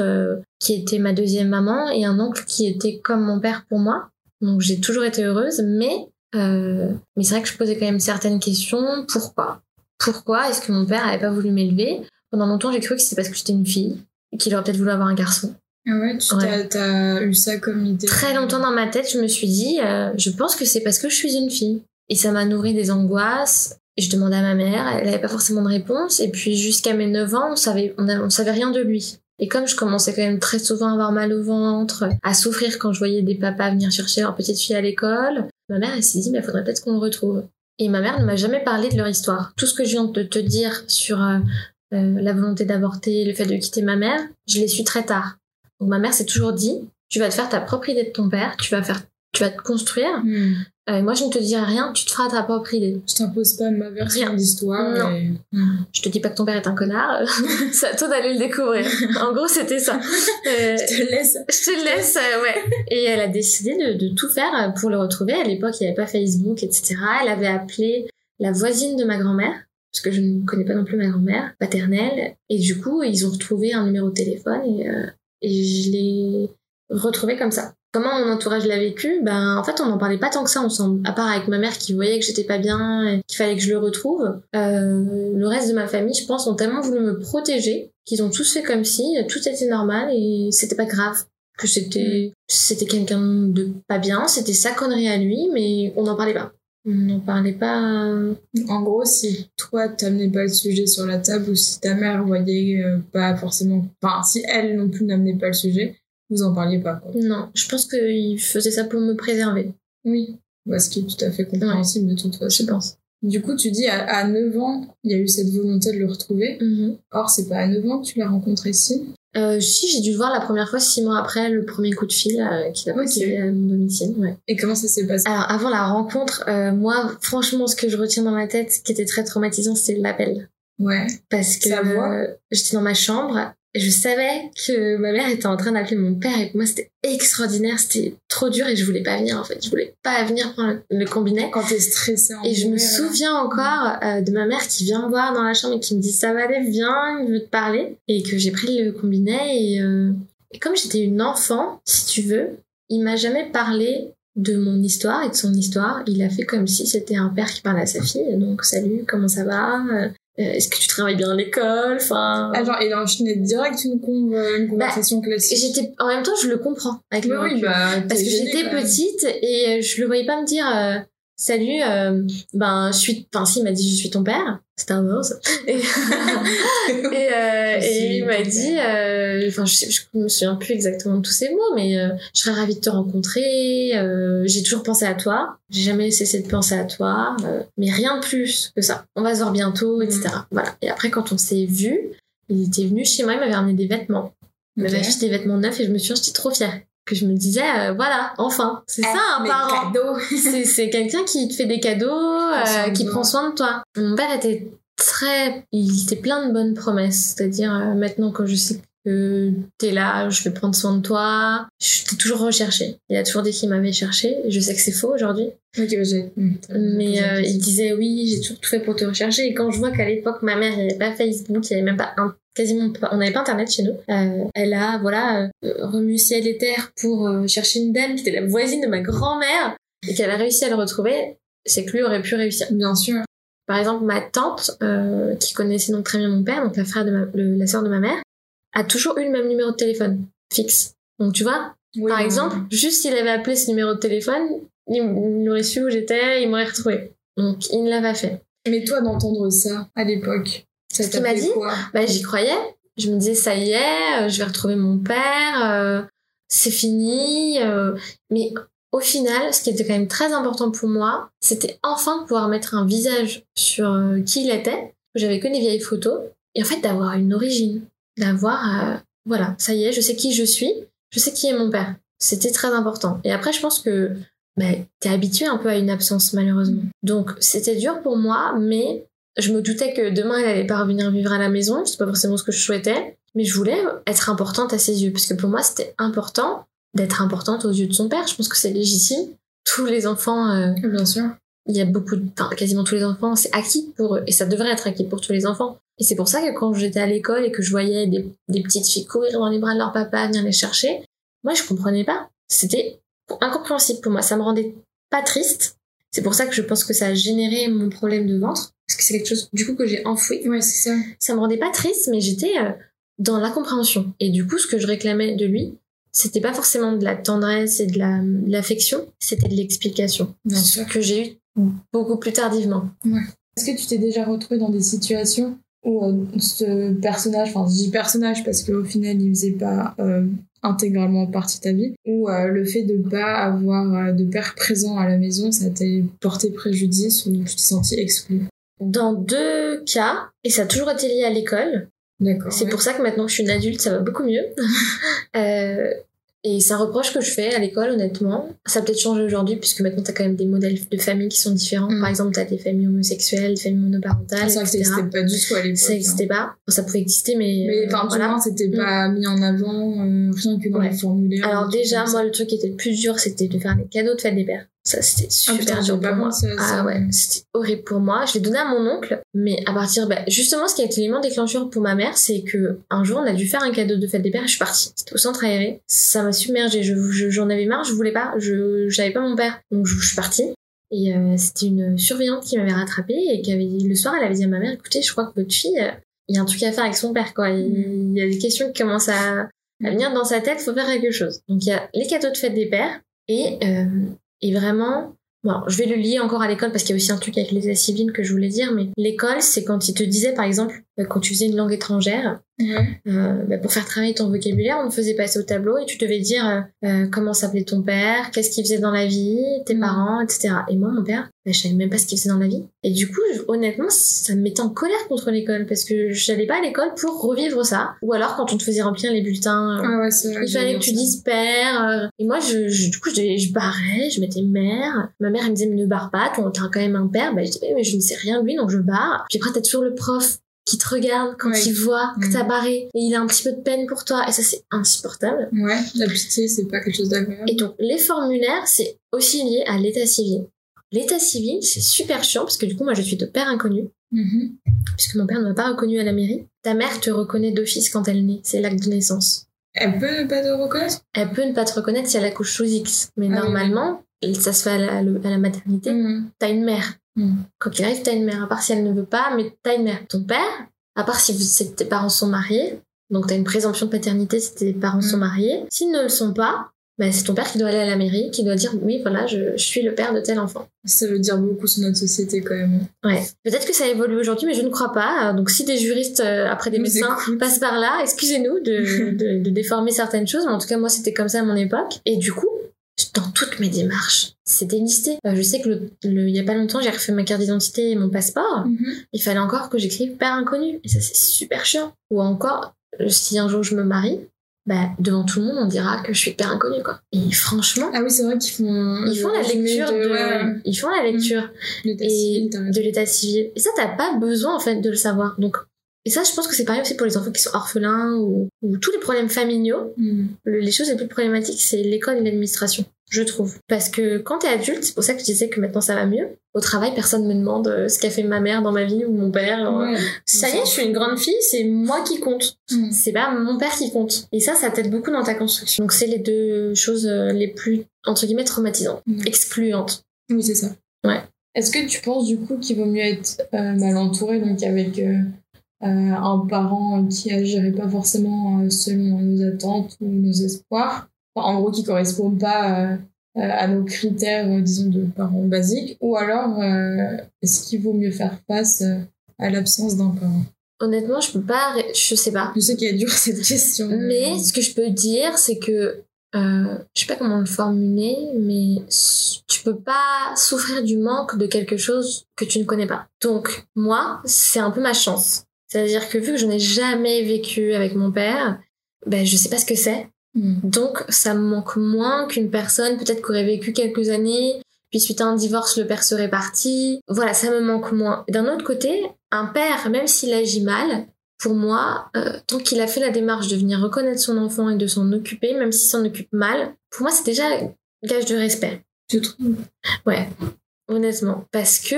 qui était ma deuxième maman et un oncle qui était comme mon père pour moi. Donc j'ai toujours été heureuse, mais mais c'est vrai que je posais quand même certaines questions. Pourquoi? Pourquoi est-ce que mon père avait pas voulu m'élever? Pendant longtemps, j'ai cru que c'était parce que j'étais une fille et qu'il aurait peut-être voulu avoir un garçon. Ah ouais, tu Ouais. t'as- eu ça comme idée? Très longtemps dans ma tête, je me suis dit, euh, je pense que c'est parce que je suis une fille. Et ça m'a nourri des angoisses. Et je demandais à ma mère, elle n'avait pas forcément de réponse. Et puis jusqu'à mes 9 ans, on savait, on, a- on savait rien de lui. Et comme je commençais quand même très souvent à avoir mal au ventre, à souffrir quand je voyais des papas venir chercher leur petite fille à l'école, ma mère elle s'est dit, mais faudrait peut-être qu'on le retrouve. Et ma mère ne m'a jamais parlé de leur histoire. Tout ce que je viens de te dire sur euh, euh, la volonté d'avorter, le fait de quitter ma mère, je l'ai su très tard. Donc ma mère s'est toujours dit, tu vas te faire ta propre idée de ton père, tu vas faire, tu vas te construire. Hmm. Euh, et moi je ne te dirai rien, tu te feras ta propre idée. Je t'impose pas ma version d'histoire. Non. et- Hmm. Je te dis pas que ton père est un connard, c'est à toi d'aller le découvrir. En gros c'était ça. Euh, Je te laisse. je te laisse, euh, ouais. Et elle a décidé de, de tout faire euh, pour le retrouver. À l'époque, il n'y avait pas Facebook, etc. Elle avait appelé la voisine de ma grand-mère, parce que je ne connais pas non plus ma grand-mère paternelle. Et du coup, ils ont retrouvé un numéro de téléphone et, euh, et je l'ai retrouvé comme ça. Comment mon entourage l'a vécu? Ben, en fait, on n'en parlait pas tant que ça ensemble. À part avec ma mère qui voyait que j'étais pas bien et qu'il fallait que je le retrouve. Euh, le reste de ma famille, je pense, ont tellement voulu me protéger qu'ils ont tous fait comme si tout était normal et c'était pas grave que c'était c'était quelqu'un de pas bien, c'était sa connerie à lui, mais on n'en parlait pas. On n'en parlait pas. En gros, si toi t'amenais pas le sujet sur la table ou si ta mère voyait euh, pas forcément, enfin si elle non plus n'amenait pas le sujet, vous en parliez pas. Quoi. Non, je pense qu'il faisait ça pour me préserver, Oui. Bah, ce qui est tout à fait compréhensible de toute façon. je pense. Du coup, tu dis à, à 9 ans, il y a eu cette volonté de le retrouver. Or, c'est pas à 9 ans que tu l'as rencontré ici. Euh, si, j'ai dû le voir la première fois six mois après le premier coup de fil euh, qu'il a passé à mon domicile. Ouais. Et comment ça s'est passé? Alors avant la rencontre, euh, moi franchement ce que je retiens dans ma tête, qui était très traumatisant, c'était l'appel. Ouais. Parce que euh, j'étais dans ma chambre, je savais que ma mère était en train d'appeler mon père et pour moi c'était extraordinaire, c'était trop dur et je voulais pas venir en fait, je voulais pas venir prendre le, combiné. Quand t'es stressée en Et je me là. souviens encore euh, de ma mère qui vient me voir dans la chambre et qui me dit ça va aller, viens, il veut te parler. Et que j'ai pris le combiné et, euh, et comme j'étais une enfant, si tu veux, il m'a jamais parlé de mon histoire et de son histoire. Il a fait comme si c'était un père qui parlait à sa fille. Donc salut, comment ça va? Est-ce que tu travailles bien à l'école Enfin. Ah, genre, il a enchaîné direct une, con- euh, une conversation classique. J'étais en même temps je le comprends avec Oui, le oui, bah, Parce que j'étais petite et je le voyais pas me dire euh, salut, euh, ben je suis, enfin si, il m'a dit je suis ton père, Wars, et, et, euh, et il m'a dit, euh, enfin je, je me souviens plus exactement de tous ces mots, mais je serais ravie de te rencontrer, j'ai toujours pensé à toi, j'ai jamais cessé de penser à toi, mais rien de plus que ça. On va se voir bientôt, etc. Voilà. Et après quand on s'est vu, il était venu chez moi, il m'avait ramené des vêtements. Il m'avait Ok. acheté des vêtements neufs et je me suis j'étais trop fière. Que je me disais, euh, voilà, enfin, c'est ça un Mes parent. C'est c'est quelqu'un qui te fait des cadeaux, euh, qui prend soin de toi. Mon père était très. Il était plein de bonnes promesses. C'est-à-dire, euh, maintenant, quand je sais que t'es là, je vais prendre soin de toi, je t'ai toujours recherché. Il a toujours dit qu'il m'avait cherché. Je sais que c'est faux aujourd'hui. Bah. Hmm, Mais euh, il disait oui, j'ai toujours tout fait pour te rechercher. Et quand je vois qu'à l'époque, ma mère, il n'y avait pas Facebook, il n'y avait même pas un, quasiment pas, on n'avait pas internet chez nous. Euh, elle a, voilà, euh, remué ciel et terre pour euh, chercher une dame qui était la voisine de ma grand-mère et qu'elle a réussi à le retrouver. C'est que lui aurait pu réussir. Bien sûr. Par exemple, ma tante, qui connaissait donc très bien mon père, donc la frère de ma, le- la sœur de ma mère, a toujours eu le même numéro de téléphone fixe. Donc tu vois, Oui, par oui, exemple, juste s'il avait appelé ce numéro de téléphone, il, il aurait su où j'étais, il m'aurait retrouvé. Donc il ne l'a pas fait. Mais toi, d'entendre ça à l'époque, ça Ce qu'il m'a dit Bah j'y croyais. Je me disais ça y est, euh, je vais retrouver mon père, euh, c'est fini. euh. Mais au final, ce qui était quand même très important pour moi, c'était enfin pouvoir mettre un visage sur euh, qui il était. J'avais que des vieilles photos et en fait d'avoir une origine, d'avoir voilà, ça y est, je sais qui je suis, je sais qui est mon père. C'était très important. Et après, je pense que bah, t'es habitué un peu à une absence malheureusement. Donc c'était dur pour moi, mais je me doutais que demain elle allait pas revenir vivre à la maison. C'est pas forcément ce que je souhaitais, mais je voulais être importante à ses yeux parce que pour moi c'était important d'être importante aux yeux de son père. Je pense que c'est légitime. Tous les enfants, euh, Bien sûr. il y a beaucoup, de, enfin quasiment tous les enfants, c'est acquis pour eux et ça devrait être acquis pour tous les enfants. Et c'est pour ça que quand j'étais à l'école et que je voyais des, des petites filles courir dans les bras de leur papa, venir les chercher, moi je comprenais pas. C'était incompréhensible pour moi. Ça me rendait pas triste. C'est pour ça que je pense que ça a généré mon problème de ventre parce que c'est quelque chose du coup que j'ai enfoui. Ouais, c'est ça. Ça me rendait pas triste, mais j'étais euh, dans l'incompréhension. Et du coup, ce que je réclamais de lui, c'était pas forcément de la tendresse et de la- l'affection, c'était de l'explication sûr. que j'ai eu beaucoup plus tardivement. Est-ce que tu t'es déjà retrouvé dans des situations où euh, ce personnage, enfin je dis personnage parce qu'au final il faisait pas euh, intégralement partie de ta vie, où euh, le fait de pas avoir de père présent à la maison, ça t'a porté préjudice ou tu t'es senti exclu Dans deux cas, et ça a toujours été lié à l'école, D'accord. c'est ouais. pour ça que maintenant que je suis une adulte, ça va beaucoup mieux. Euh, et c'est un reproche que je fais à l'école, honnêtement. Ça a peut-être changé aujourd'hui, puisque maintenant, t'as quand même des modèles de famille qui sont différents. Mm. Par exemple, t'as des familles homosexuelles, des familles monoparentales, Ah, ça n'existait pas du tout à l'époque. Ça hein. n'existait pas. Bon, ça pouvait exister, mais, Mais euh, enfin, du voilà. c'était Mm. pas mis en avant, euh, rien que dans Ouais. les formulaires. Alors des déjà, ça. moi, le truc qui était le plus dur, c'était de faire les cadeaux de fête des pères. Ça, c'était Ah, super dur pour moi. ça. Ah ouais, c'était horrible pour moi. Je l'ai donné à mon oncle, mais à partir, bah, justement, ce qui a été l'élément déclencheur pour ma mère, c'est que un jour, on a dû faire un cadeau de fête des pères et je suis partie. C'était au centre aéré. Ça m'a submergée. Je, je- j'en avais marre, je voulais pas. Je, j'avais pas mon père. Donc, je, je suis partie. Et euh, c'était une surveillante qui m'avait rattrapée et qui avait dit, le soir, elle avait dit à ma mère, écoutez, je crois que votre fille, euh, il y a un truc à faire avec son père, quoi. Il, il y a des questions qui commencent à, à venir dans sa tête, faut faire quelque chose. Donc, il y a les cadeaux de fête des pères et, euh, et vraiment, Bon, je vais le lier encore à l'école parce qu'il y a aussi un truc avec les civils que je voulais dire, mais l'école, c'est quand ils te disaient, par exemple, quand tu faisais une langue étrangère, Ouais. euh, bah, pour faire travailler ton vocabulaire, on te faisait passer au tableau et tu devais dire euh, euh, comment s'appelait ton père, qu'est-ce qu'il faisait dans la vie, tes Mm. parents, etc. Et moi, mon père, bah, je savais même pas ce qu'il faisait dans la vie. Et du coup, je- honnêtement, ça me mettait en colère contre l'école parce que j'allais pas à l'école pour revivre ça. Ou alors quand on te faisait remplir les bulletins, Ah ouais, vrai. il fallait que tu dises père. et moi, je, je- du coup, je, je barrais, je mettais mère. Ma mère, elle me disait, mais ne barre pas, toi, t'as quand même un père. Bah, je disais, mais je ne sais rien de lui, donc je barre. Puis après, t'as toujours le prof qui te regarde quand Ouais. il voit que t'as Mhm. barré. Et il a un petit peu de peine pour toi. Et ça, c'est insupportable. Ouais, la pitié, c'est pas quelque chose d'agréable. Et donc, les formulaires, c'est aussi lié à l'état civil. L'état civil, c'est super chiant parce que du coup, moi, je suis de père inconnu. Mhm. Puisque mon père ne m'a pas reconnu à la mairie. Ta mère te reconnaît d'office quand elle naît. C'est l'acte de naissance. Elle peut ne pas te reconnaître? Elle peut ne pas te reconnaître si elle accouche sous X. Mais Ah oui, normalement, ça se fait à la, à la maternité. Mhm. T'as une mère. Mhm. Quand il arrive, t'as une mère. À part si elle ne veut pas, mais t'as une mère. Ton père, à part si vous, tes parents sont mariés, donc t'as une présomption de paternité si tes parents sont mariés. S'ils ne le sont pas, bah, c'est ton père qui doit aller à la mairie, qui doit dire oui, voilà, je, je suis le père de tel enfant. Ça veut dire beaucoup sur notre société quand même. Ouais. Peut-être que ça évolue aujourd'hui, mais je ne crois pas. Donc, si des juristes euh, après des Nous médecins passent par là, excusez-nous de, de, de déformer certaines choses. Mais en tout cas, moi, c'était comme ça à mon époque. Et du coup, dans toutes mes démarches, c'était listé. Euh, je sais que le, le- il y a pas longtemps, j'ai refait ma carte d'identité et mon passeport. Il fallait encore que j'écrive père inconnu. Et ça, c'est super chiant. Ou encore, euh, si un jour je me marie, bah, devant tout le monde, on dira que je suis père inconnu, quoi. Et franchement, Ah oui, c'est vrai qu'ils font. ils font la lecture de, ouais, ils font la lecture l'état et civil, de l'état civil. Et ça, t'as pas besoin, en fait, de le savoir. Donc, et ça, je pense que c'est pareil aussi pour les enfants qui sont orphelins ou, ou tous les problèmes familiaux. Mm. Le- les choses les plus problématiques, c'est l'école et l'administration, je trouve. Parce que quand t'es adulte, c'est pour ça que je disais que maintenant ça va mieux. Au travail, personne me demande euh, ce qu'a fait ma mère dans ma vie ou mon père. Euh, Ouais. Ça y est, je suis une grande fille, c'est moi qui compte. Mm. C'est pas mon père qui compte. Et ça, ça t'aide beaucoup dans ta construction. Donc c'est les deux choses euh, les plus, entre guillemets, traumatisantes, Mm. excluantes. Oui, c'est ça. Ouais. Est-ce que tu penses du coup qu'il vaut mieux être euh, mal entouré, donc avec euh, un parent qui agirait pas forcément euh, selon nos attentes ou nos espoirs, Enfin, en gros qui correspond pas euh, euh, à nos critères, euh, disons, de parents basiques, ou alors euh, est-ce qu'il vaut mieux faire face euh, à l'absence d'un parent? Honnêtement, je peux pas, je sais pas. Je sais qu'elle est dure cette question. Mais ce que je peux dire, c'est que euh, je sais pas comment le formuler, mais tu peux pas souffrir du manque de quelque chose que tu ne connais pas. Donc moi, c'est un peu ma chance. C'est-à-dire que vu que je n'ai jamais vécu avec mon père, ben je sais pas ce que c'est. Mm. Donc ça me manque moins qu'une personne peut-être qui aurait vécu quelques années, puis suite à un divorce, le père serait parti. Voilà, ça me manque moins. D'un autre côté, un père, même s'il agit mal, pour moi, euh, tant qu'il a fait la démarche de venir reconnaître son enfant et de s'en occuper, même s'il s'en occupe mal, pour moi c'est déjà gage de respect. Tu trouves Ouais, honnêtement. Parce que,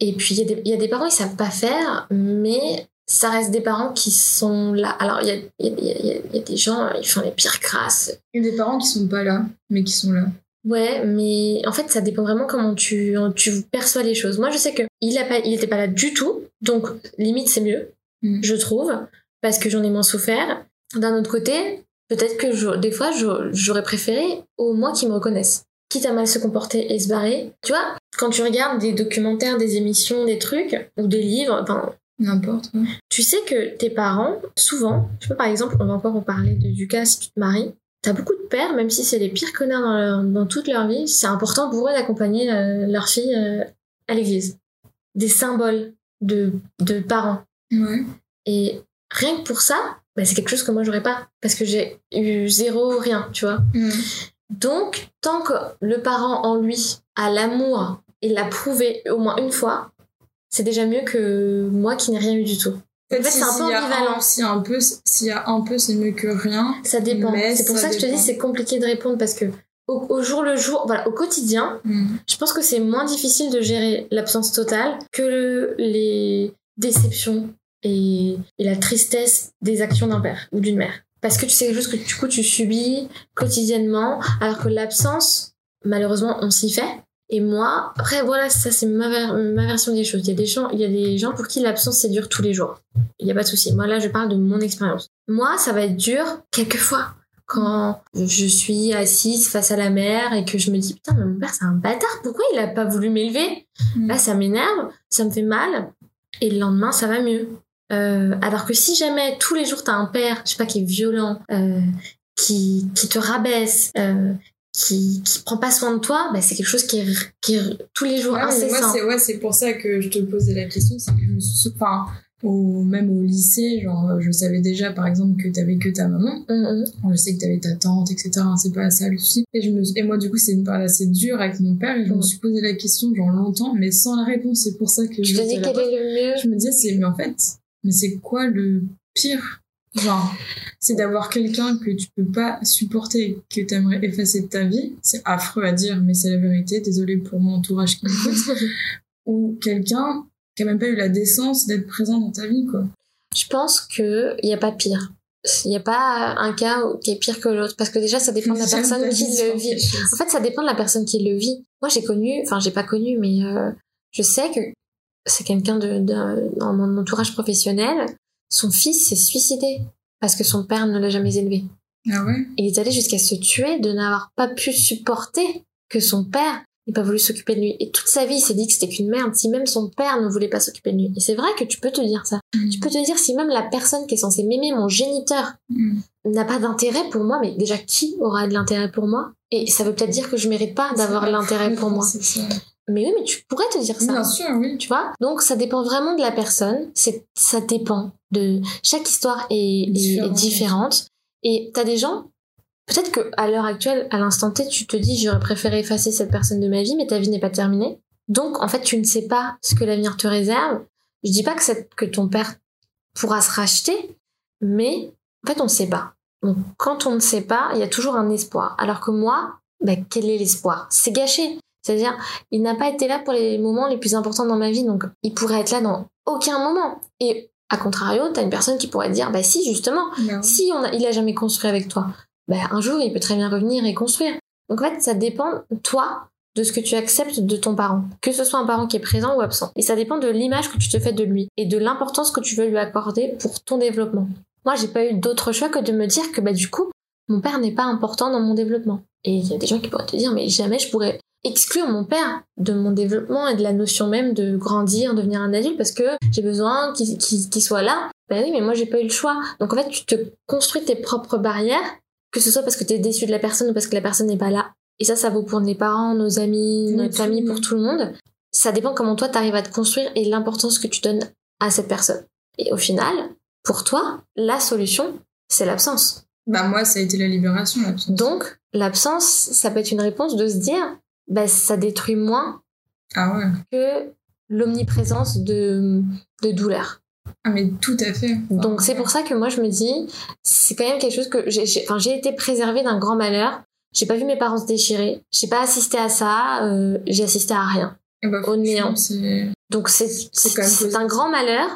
et puis il y, a des- il y a des parents, ils savent pas faire, mais ça reste des parents qui sont là. Alors il y a, y y y des gens, ils font les pires crasses. Il y a des parents qui sont pas là, mais qui sont là. Ouais, mais en fait, ça dépend vraiment comment tu, tu perçois les choses. Moi, je sais que il a pas, il était pas là du tout, donc limite c'est mieux, Mm. je trouve, parce que j'en ai moins souffert. D'un autre côté, peut-être que je- des fois, j'aurais préféré au moins qu'ils me reconnaissent. Quitte à mal se comporter et se barrer. Tu vois, quand tu regardes des documentaires, des émissions, des trucs, ou des livres, enfin, N'importe. ouais. tu sais que tes parents, souvent, tu vois, par exemple, on va encore reparler de, du cas si tu te maries, t'as beaucoup de pères, même si c'est les pires connards dans, leur- dans toute leur vie, c'est important pour eux d'accompagner euh, leur fille euh, à l'église. Des symboles de, de parents. Ouais. Et rien que pour ça, bah, c'est quelque chose que moi j'aurais pas. Parce que j'ai eu zéro rien, tu vois. Donc, tant que le parent en lui a l'amour et l'a prouvé au moins une fois, c'est déjà mieux que moi qui n'ai rien eu du tout. En fait, si- c'est un peu ambivalent. S'il y a un peu, s'il y a un peu, c'est mieux que rien. Ça dépend. C'est pour ça ça, que je te dis, c'est compliqué de répondre parce que au, au jour le jour, voilà, au quotidien, Mm. je pense que c'est moins difficile de gérer l'absence totale que le- les déceptions et, et la tristesse des actions d'un père ou d'une mère. Parce que tu sais chose que du coup tu subis quotidiennement, alors que l'absence, malheureusement, on s'y fait. Et moi, après voilà, ça c'est ma, ver- ma version des choses. Il y a des gens, il y a des gens pour qui l'absence c'est dur tous les jours. Il n'y a pas de souci. Moi là, je parle de mon expérience. Moi, ça va être dur quelquefois quand je suis assise face à la mer et que je me dis putain mais mon père c'est un bâtard pourquoi il a pas voulu m'élever? Mm. là ça m'énerve ça me fait mal et le lendemain ça va mieux Euh, alors que si jamais tous les jours t'as un père je sais pas qui est violent euh, qui qui te rabaisse euh, qui qui prend pas soin de toi bah c'est quelque chose qui est, qui est tous les jours Ouais, incessant c'est ouais, c'est pour ça que je te posais la question, c'est que je me suis, enfin, au, même au lycée, genre, je savais déjà, par exemple, que t'avais que ta maman. Mhm. Bon, je sais que t'avais ta tante, etc. C'est pas ça le souci. Et je me, et moi, du coup, c'est une période assez dure avec mon père, et je me Mhm. suis posé la question, genre, longtemps, mais sans la réponse. C'est pour ça que je te dis quel est le mieux Je me disais, c'est, mais en fait, mais c'est quoi le pire? Genre, c'est d'avoir quelqu'un que tu peux pas supporter, que t'aimerais effacer de ta vie. C'est affreux à dire, mais c'est la vérité. Désolée pour mon entourage qui m'écoute. Ou quelqu'un qui a même pas eu la décence d'être présent dans ta vie, quoi. Je pense que il y a pas pire. Il n'y a pas un cas qui est pire que l'autre parce que déjà ça dépend de la personne qui le vit. En fait, ça dépend de la personne qui le vit. Moi, j'ai connu, enfin, j'ai pas connu, mais euh, je sais que c'est quelqu'un de, de- dans mon entourage professionnel. Son fils s'est suicidé parce que son père ne l'a jamais élevé. Ah ouais? Il est allé jusqu'à se tuer de n'avoir pas pu supporter que son père n'ait pas voulu s'occuper de lui. Et toute sa vie, il s'est dit que c'était qu'une merde si même son père ne voulait pas s'occuper de lui. Et c'est vrai que tu peux te dire ça. Tu peux te dire si même la personne qui est censée m'aimer, mon géniteur, Mm. n'a pas d'intérêt pour moi, mais déjà qui aura de l'intérêt pour moi? Et ça veut peut-être dire que je mérite pas d'avoir l'intérêt pour moi. Mais oui, mais tu pourrais te dire ça. Bien sûr, oui. Tu vois? Donc ça dépend vraiment de la personne. C'est ça dépend de chaque histoire est, Différente. Et t'as des gens. Peut-être que à l'heure actuelle, à l'instant T, tu te dis j'aurais préféré effacer cette personne de ma vie, mais ta vie n'est pas terminée. Donc en fait, tu ne sais pas ce que l'avenir te réserve. Je dis pas que, que ton père pourra se racheter, mais en fait, on ne sait pas. Donc quand on ne sait pas, il y a toujours un espoir. Alors que moi, bah, quel est l'espoir? C'est gâché. C'est-à-dire, il n'a pas été là pour les moments les plus importants dans ma vie, donc il pourrait être là dans aucun moment. Et à contrario, t'as une personne qui pourrait te dire, bah si, justement, Bah si on a, il a jamais construit avec toi, bah un jour il peut très bien revenir et construire. Donc en fait, ça dépend, toi, de ce que tu acceptes de ton parent. Que ce soit un parent qui est présent ou absent. Et ça dépend de l'image que tu te fais de lui et de l'importance que tu veux lui accorder pour ton développement. Moi, j'ai pas eu d'autre choix que de me dire que bah du coup, mon père n'est pas important dans mon développement. Et il y a des gens qui pourraient te dire, mais jamais je pourrais exclure mon père de mon développement et de la notion même de grandir, devenir un adulte parce que j'ai besoin qu'il soit là. Ben oui, mais moi j'ai pas eu le choix. Donc en fait, tu te construis tes propres barrières, que ce soit parce que t'es déçu de la personne ou parce que la personne n'est pas là. Et ça, ça vaut pour les parents, nos amis, notre famille, le pour tout le monde. Ça dépend comment toi t'arrives à te construire et l'importance que tu donnes à cette personne. Et au final, pour toi, la solution, c'est l'absence. Bah moi, ça a été la libération. Donc, l'absence, ça peut être une réponse de se dire, bah, ça détruit moins Ah ouais. que l'omniprésence de, de douleur. Ah mais tout à fait. Donc, c'est pour ça que moi, je me dis, c'est quand même quelque chose que j'ai, j'ai- enfin, j'ai été préservée d'un grand malheur. J'ai pas vu mes parents se déchirer. J'ai pas assisté à ça. euh, j'ai assisté à rien. bah, au néant. c'est- Donc, c'est, C'est quand même c'est un grand malheur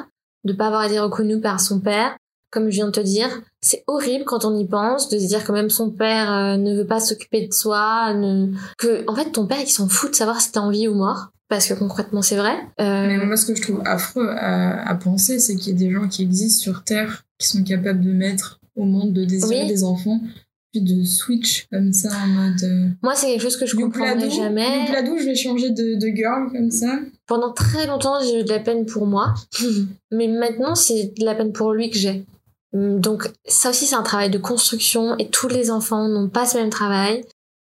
de pas avoir été reconnu par son père. Comme je viens de te dire, c'est horrible quand on y pense de se dire que même son père euh, ne veut pas s'occuper de soi, ne... que en fait ton père il s'en fout de savoir si t'es en vie ou mort, parce que concrètement c'est vrai. Euh, Mais moi, ce que je trouve affreux à, à penser, c'est qu'il y a des gens qui existent sur Terre qui sont capables de mettre au monde de désirer Oui. des enfants, puis de switch comme ça en mode. euh, Moi c'est quelque chose que je comprendrai Youpladou, jamais. Youpladou, je vais changer de, de girl comme ça. Pendant très longtemps j'ai eu de la peine pour moi, mais maintenant c'est de la peine pour lui que j'ai. Hum, Donc ça aussi c'est un travail de construction et tous les enfants n'ont pas ce même travail.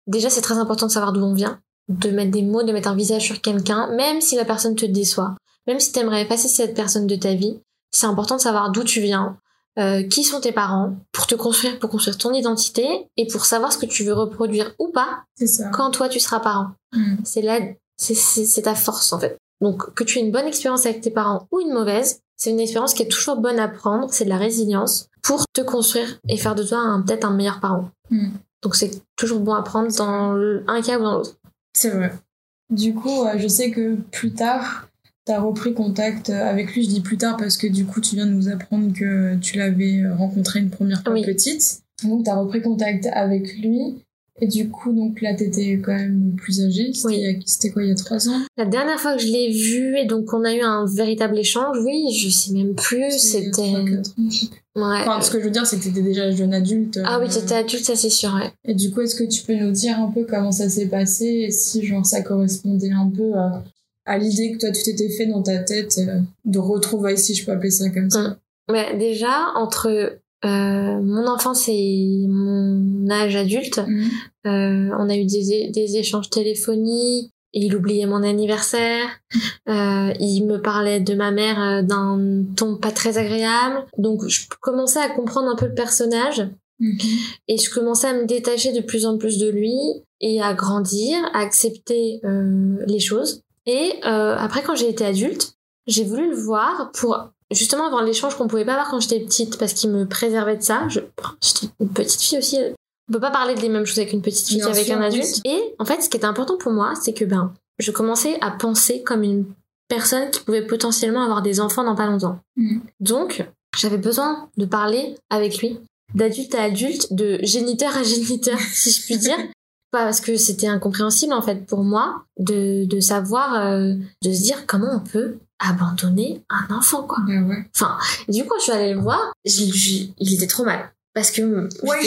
Déjà c'est très important de savoir d'où on vient, de mettre des mots, de mettre un visage sur quelqu'un, même si la personne te déçoit, même si t'aimerais effacer cette personne de ta vie, c'est important de savoir d'où tu viens, euh, qui sont tes parents, pour te construire, pour construire ton identité et pour savoir ce que tu veux reproduire ou pas ça. quand toi tu seras parent. Mm. C'est là, c'est ta force en fait. Donc que tu aies une bonne expérience avec tes parents ou une mauvaise, c'est une expérience qui est toujours bonne à prendre, c'est de la résilience pour te construire et faire de toi peut-être un meilleur parent. Mm. Donc c'est toujours bon à prendre dans un cas ou dans l'autre. C'est vrai. Du coup, euh, je sais que plus tard, t'as repris contact euh, avec lui. Je dis plus tard parce que du coup, tu viens de nous apprendre que tu l'avais rencontré une première fois Oui. petite. Donc, t'as repris contact avec lui. Et du coup, donc là, t'étais quand même plus âgée. C'était Oui. quoi, il y a trois ans? La dernière fois que je l'ai vu et donc on a eu un véritable échange, oui, je sais même plus, c'était... Ouais. Enfin, ce que je veux dire, c'est que t'étais déjà jeune adulte. Ah oui, euh, t'étais adulte, ça c'est sûr, ouais. Et du coup, est-ce que tu peux nous dire un peu comment ça s'est passé et si genre ça correspondait un peu à, à l'idée que toi tu t'étais fait dans ta tête euh, de retrouvailles, si je peux appeler ça comme ça? Mais déjà, entre euh, mon enfance et mon âge adulte, Mhm. Euh, on a eu des, des échanges téléphoniques. Il oubliait mon anniversaire. Euh, il me parlait de ma mère d'un ton pas très agréable. Donc je commençais à comprendre un peu le personnage Mhm. et je commençais à me détacher de plus en plus de lui et à grandir, à accepter les choses. Et après, quand j'ai été adulte, j'ai voulu le voir pour justement avoir l'échange qu'on pouvait pas avoir quand j'étais petite parce qu'il me préservait de ça. Je- J'étais une petite fille aussi. On peut pas parler des mêmes choses avec une petite fille qu'avec un oui. adulte. Et en fait, ce qui était important pour moi, c'est que ben, je commençais à penser comme une personne qui pouvait potentiellement avoir des enfants dans pas longtemps. Mhm. Donc, j'avais besoin de parler avec lui, d'adulte à adulte, de géniteur à géniteur, si je puis dire. Parce que c'était incompréhensible en fait pour moi de, de savoir, euh, de se dire comment on peut abandonner un enfant quoi. Bah ouais. Du coup, quand je suis allée le voir, je- je- il était trop mal. parce que Ouais,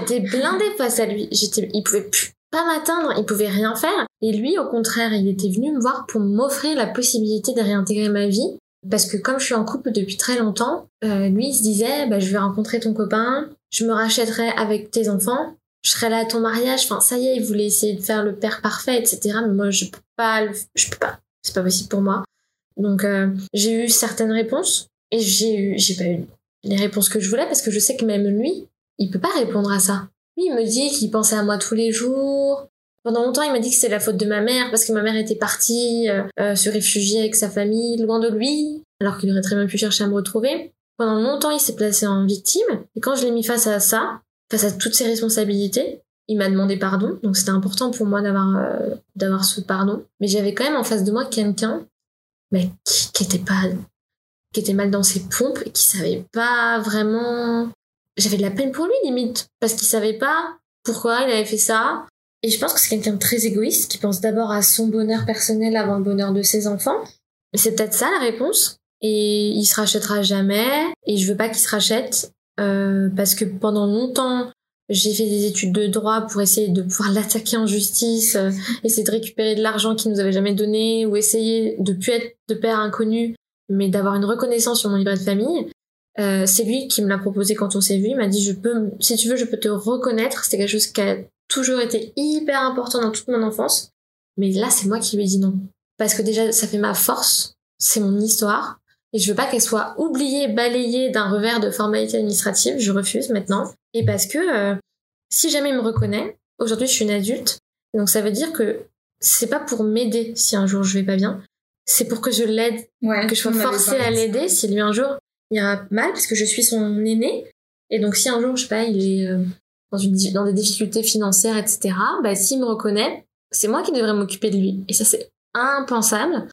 j'étais blindée face à lui. J'étais, il pouvait plus pas m'atteindre, il pouvait rien faire. Et lui, au contraire, il était venu me voir pour m'offrir la possibilité de réintégrer ma vie. Parce que comme je suis en couple depuis très longtemps, euh, lui, il se disait, bah, je vais rencontrer ton copain, je me rachèterai avec tes enfants, je serai là à ton mariage. Enfin, ça y est, il voulait essayer de faire le père parfait, etc. Mais moi, je peux pas, le- je peux pas. C'est pas possible pour moi. Donc, euh, j'ai eu certaines réponses et j'ai eu, j'ai pas eu les réponses que je voulais parce que je sais que même lui, il peut pas répondre à ça. Lui, il me dit qu'il pensait à moi tous les jours. Pendant longtemps, il m'a dit que c'était la faute de ma mère parce que ma mère était partie euh, euh, se réfugier avec sa famille loin de lui, alors qu'il aurait très bien pu chercher à me retrouver. Pendant longtemps, il s'est placé en victime. Et quand je l'ai mis face à ça, face à toutes ses responsabilités, il m'a demandé pardon. Donc c'était important pour moi d'avoir d'avoir ce pardon. Mais j'avais quand même en face de moi quelqu'un mais qui, était pas qui était mal dans ses pompes et qui savait pas vraiment. J'avais de la peine pour lui limite parce qu'il savait pas pourquoi il avait fait ça. Et je pense que c'est quelqu'un de très égoïste qui pense d'abord à son bonheur personnel avant le bonheur de ses enfants. C'est peut-être ça la réponse. Et il se rachètera jamais. Et je veux pas qu'il se rachète euh, parce que pendant longtemps j'ai fait des études de droit pour essayer de pouvoir l'attaquer en justice, euh, essayer de récupérer de l'argent qu'il nous avait jamais donné, ou essayer de plus être de père inconnu, mais d'avoir une reconnaissance sur mon livret de famille. Euh, c'est lui qui me l'a proposé quand on s'est vu. Il m'a dit, je peux, si tu veux, je peux te reconnaître. C'était quelque chose qui a toujours été hyper important dans toute mon enfance. Mais là, c'est moi qui lui ai dit non. Parce que déjà, ça fait ma force. C'est mon histoire. Et je veux pas qu'elle soit oubliée, balayée d'un revers de formalité administrative. Je refuse maintenant. Et parce que euh, si jamais il me reconnaît, aujourd'hui je suis une adulte, donc ça veut dire que c'est pas pour m'aider si un jour je vais pas bien, c'est pour que je l'aide, Ouais, que je sois forcée à l'aider si lui un jour il ira mal, parce que je suis son aîné. Et donc si un jour, je sais pas, il est euh, dans, une, di- dans des difficultés financières, etc., bah s'il me reconnaît, c'est moi qui devrais m'occuper de lui. Et ça c'est impensable.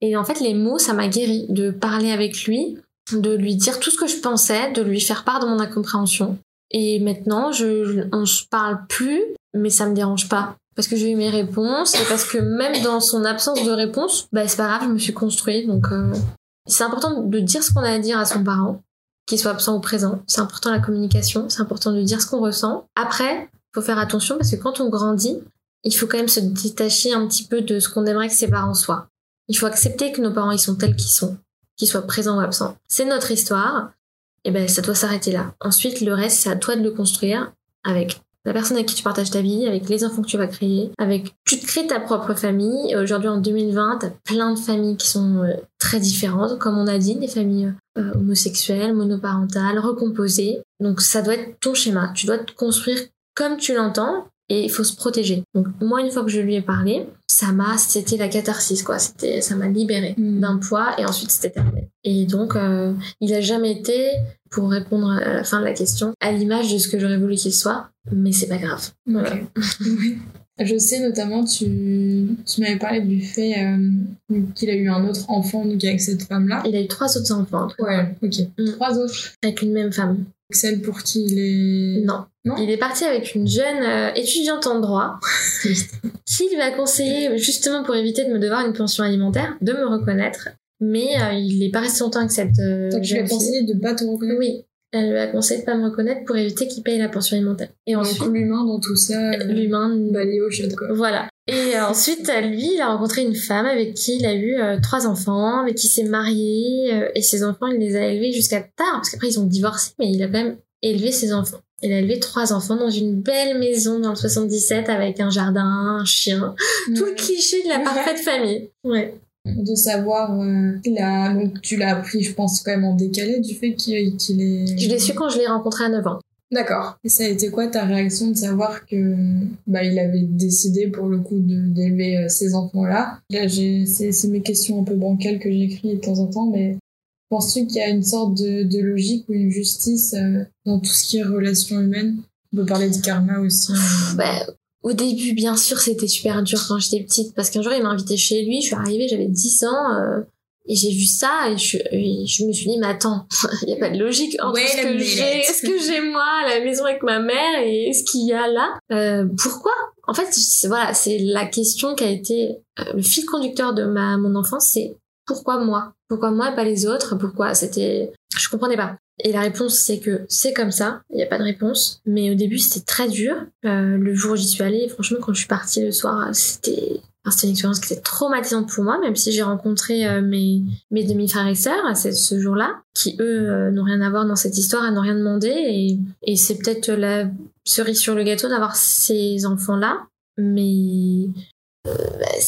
Et en fait, les mots, ça m'a guéri de parler avec lui, de lui dire tout ce que je pensais, de lui faire part de mon incompréhension. Et maintenant, je, on se parle plus, mais ça me dérange pas. Parce que j'ai eu mes réponses, et parce que même dans son absence de réponse, bah c'est pas grave, je me suis construite. Donc euh, c'est important de dire ce qu'on a à dire à son parent, qu'il soit absent ou présent. C'est important la communication, c'est important de dire ce qu'on ressent. Après, faut faire attention parce que quand on grandit, il faut quand même se détacher un petit peu de ce qu'on aimerait que ses parents soient. Il faut accepter que nos parents ils sont tels qu'ils sont, qu'ils soient présents ou absents. C'est notre histoire, et ben ça doit s'arrêter là. Ensuite, le reste, c'est à toi de le construire avec la personne avec qui tu partages ta vie, avec les enfants que tu vas créer, avec tu te crées ta propre famille. Aujourd'hui, en 2020, t'as plein de familles qui sont euh, très différentes, comme on a dit, des familles euh, homosexuelles, monoparentales, recomposées. Donc ça doit être ton schéma. Tu dois te construire comme tu l'entends et il faut se protéger. Donc moi, une fois que je lui ai parlé, ça m'a, c'était la catharsis quoi. C'était, ça m'a libéré Mm. d'un poids et ensuite c'était terminé. Et donc, euh, il a jamais été, pour répondre à la fin de la question, à l'image de ce que j'aurais voulu qu'il soit, mais c'est pas grave. Voilà. Ok. Oui. Je sais notamment, tu, tu m'avais parlé du fait euh, qu'il a eu un autre enfant donc avec cette femme-là. Il a eu trois autres enfants, en Ouais, ok. Mm. Trois autres. avec une même femme. Celle pour qui il est. Non. Non Il est parti avec une jeune euh, étudiante en droit qui lui a conseillé, justement pour éviter de me devoir une pension alimentaire, de me reconnaître. Mais euh, il n'est pas resté longtemps avec cette euh, Donc tu lui as conseillé de pas te reconnaître. Oui, elle lui a conseillé de pas me reconnaître pour éviter qu'il paye la pension alimentaire. Et ensuite, l'humain dans tout ça, l'humain balayé au quoi. Voilà. Et ensuite, lui, il a rencontré une femme avec qui il a eu euh, trois enfants, avec qui s'est marié, euh, et ses enfants, il les a élevés jusqu'à tard, parce qu'après, ils ont divorcé, mais il a quand même élevé ses enfants. Il a élevé trois enfants dans une belle maison dans le 77 avec un jardin, un chien. Tout le cliché de la parfaite famille. Ouais. de savoir euh, qu'il a donc tu l'as appris je pense quand même en décalé du fait qu'il qu'il est Je l'ai su quand je l'ai rencontré à 9 ans. D'accord et ça a été quoi ta réaction de savoir que bah il avait décidé pour le coup d'élever euh, ces enfants là là c'est mes questions un peu bancales que j'écris de temps en temps mais penses-tu qu'il y a une sorte de, logique ou une justice euh, dans tout ce qui est relations humaines? On peut parler du karma aussi. Bah, au début, bien sûr, c'était super dur quand j'étais petite, parce qu'un jour, il m'a invité chez lui, je suis arrivée, j'avais 10 ans, euh, et j'ai vu ça, et je, et je me suis dit, mais attends, il n'y a pas de logique entre Wait ce que j'ai, ce que j'ai moi à la maison avec ma mère et ce qu'il y a là. Euh, pourquoi? En fait, voilà, c'est la question qui a été euh, le fil conducteur de ma mon enfance, c'est pourquoi moi? Pourquoi moi et pas les autres? Pourquoi? C'était, je comprenais pas. Et la réponse, c'est que c'est comme ça, il n'y a pas de réponse. Mais au début, c'était très dur. Euh, le jour où j'y suis allée, franchement, quand je suis partie le soir, c'était enfin, c'était une expérience qui était traumatisante pour moi, même si j'ai rencontré euh, mes, demi-frères et sœurs à ce, ce jour-là, qui eux euh, n'ont rien à voir dans cette histoire, et n'ont rien demandé. Et, c'est peut-être la cerise sur le gâteau d'avoir ces enfants-là. Mais euh, bah,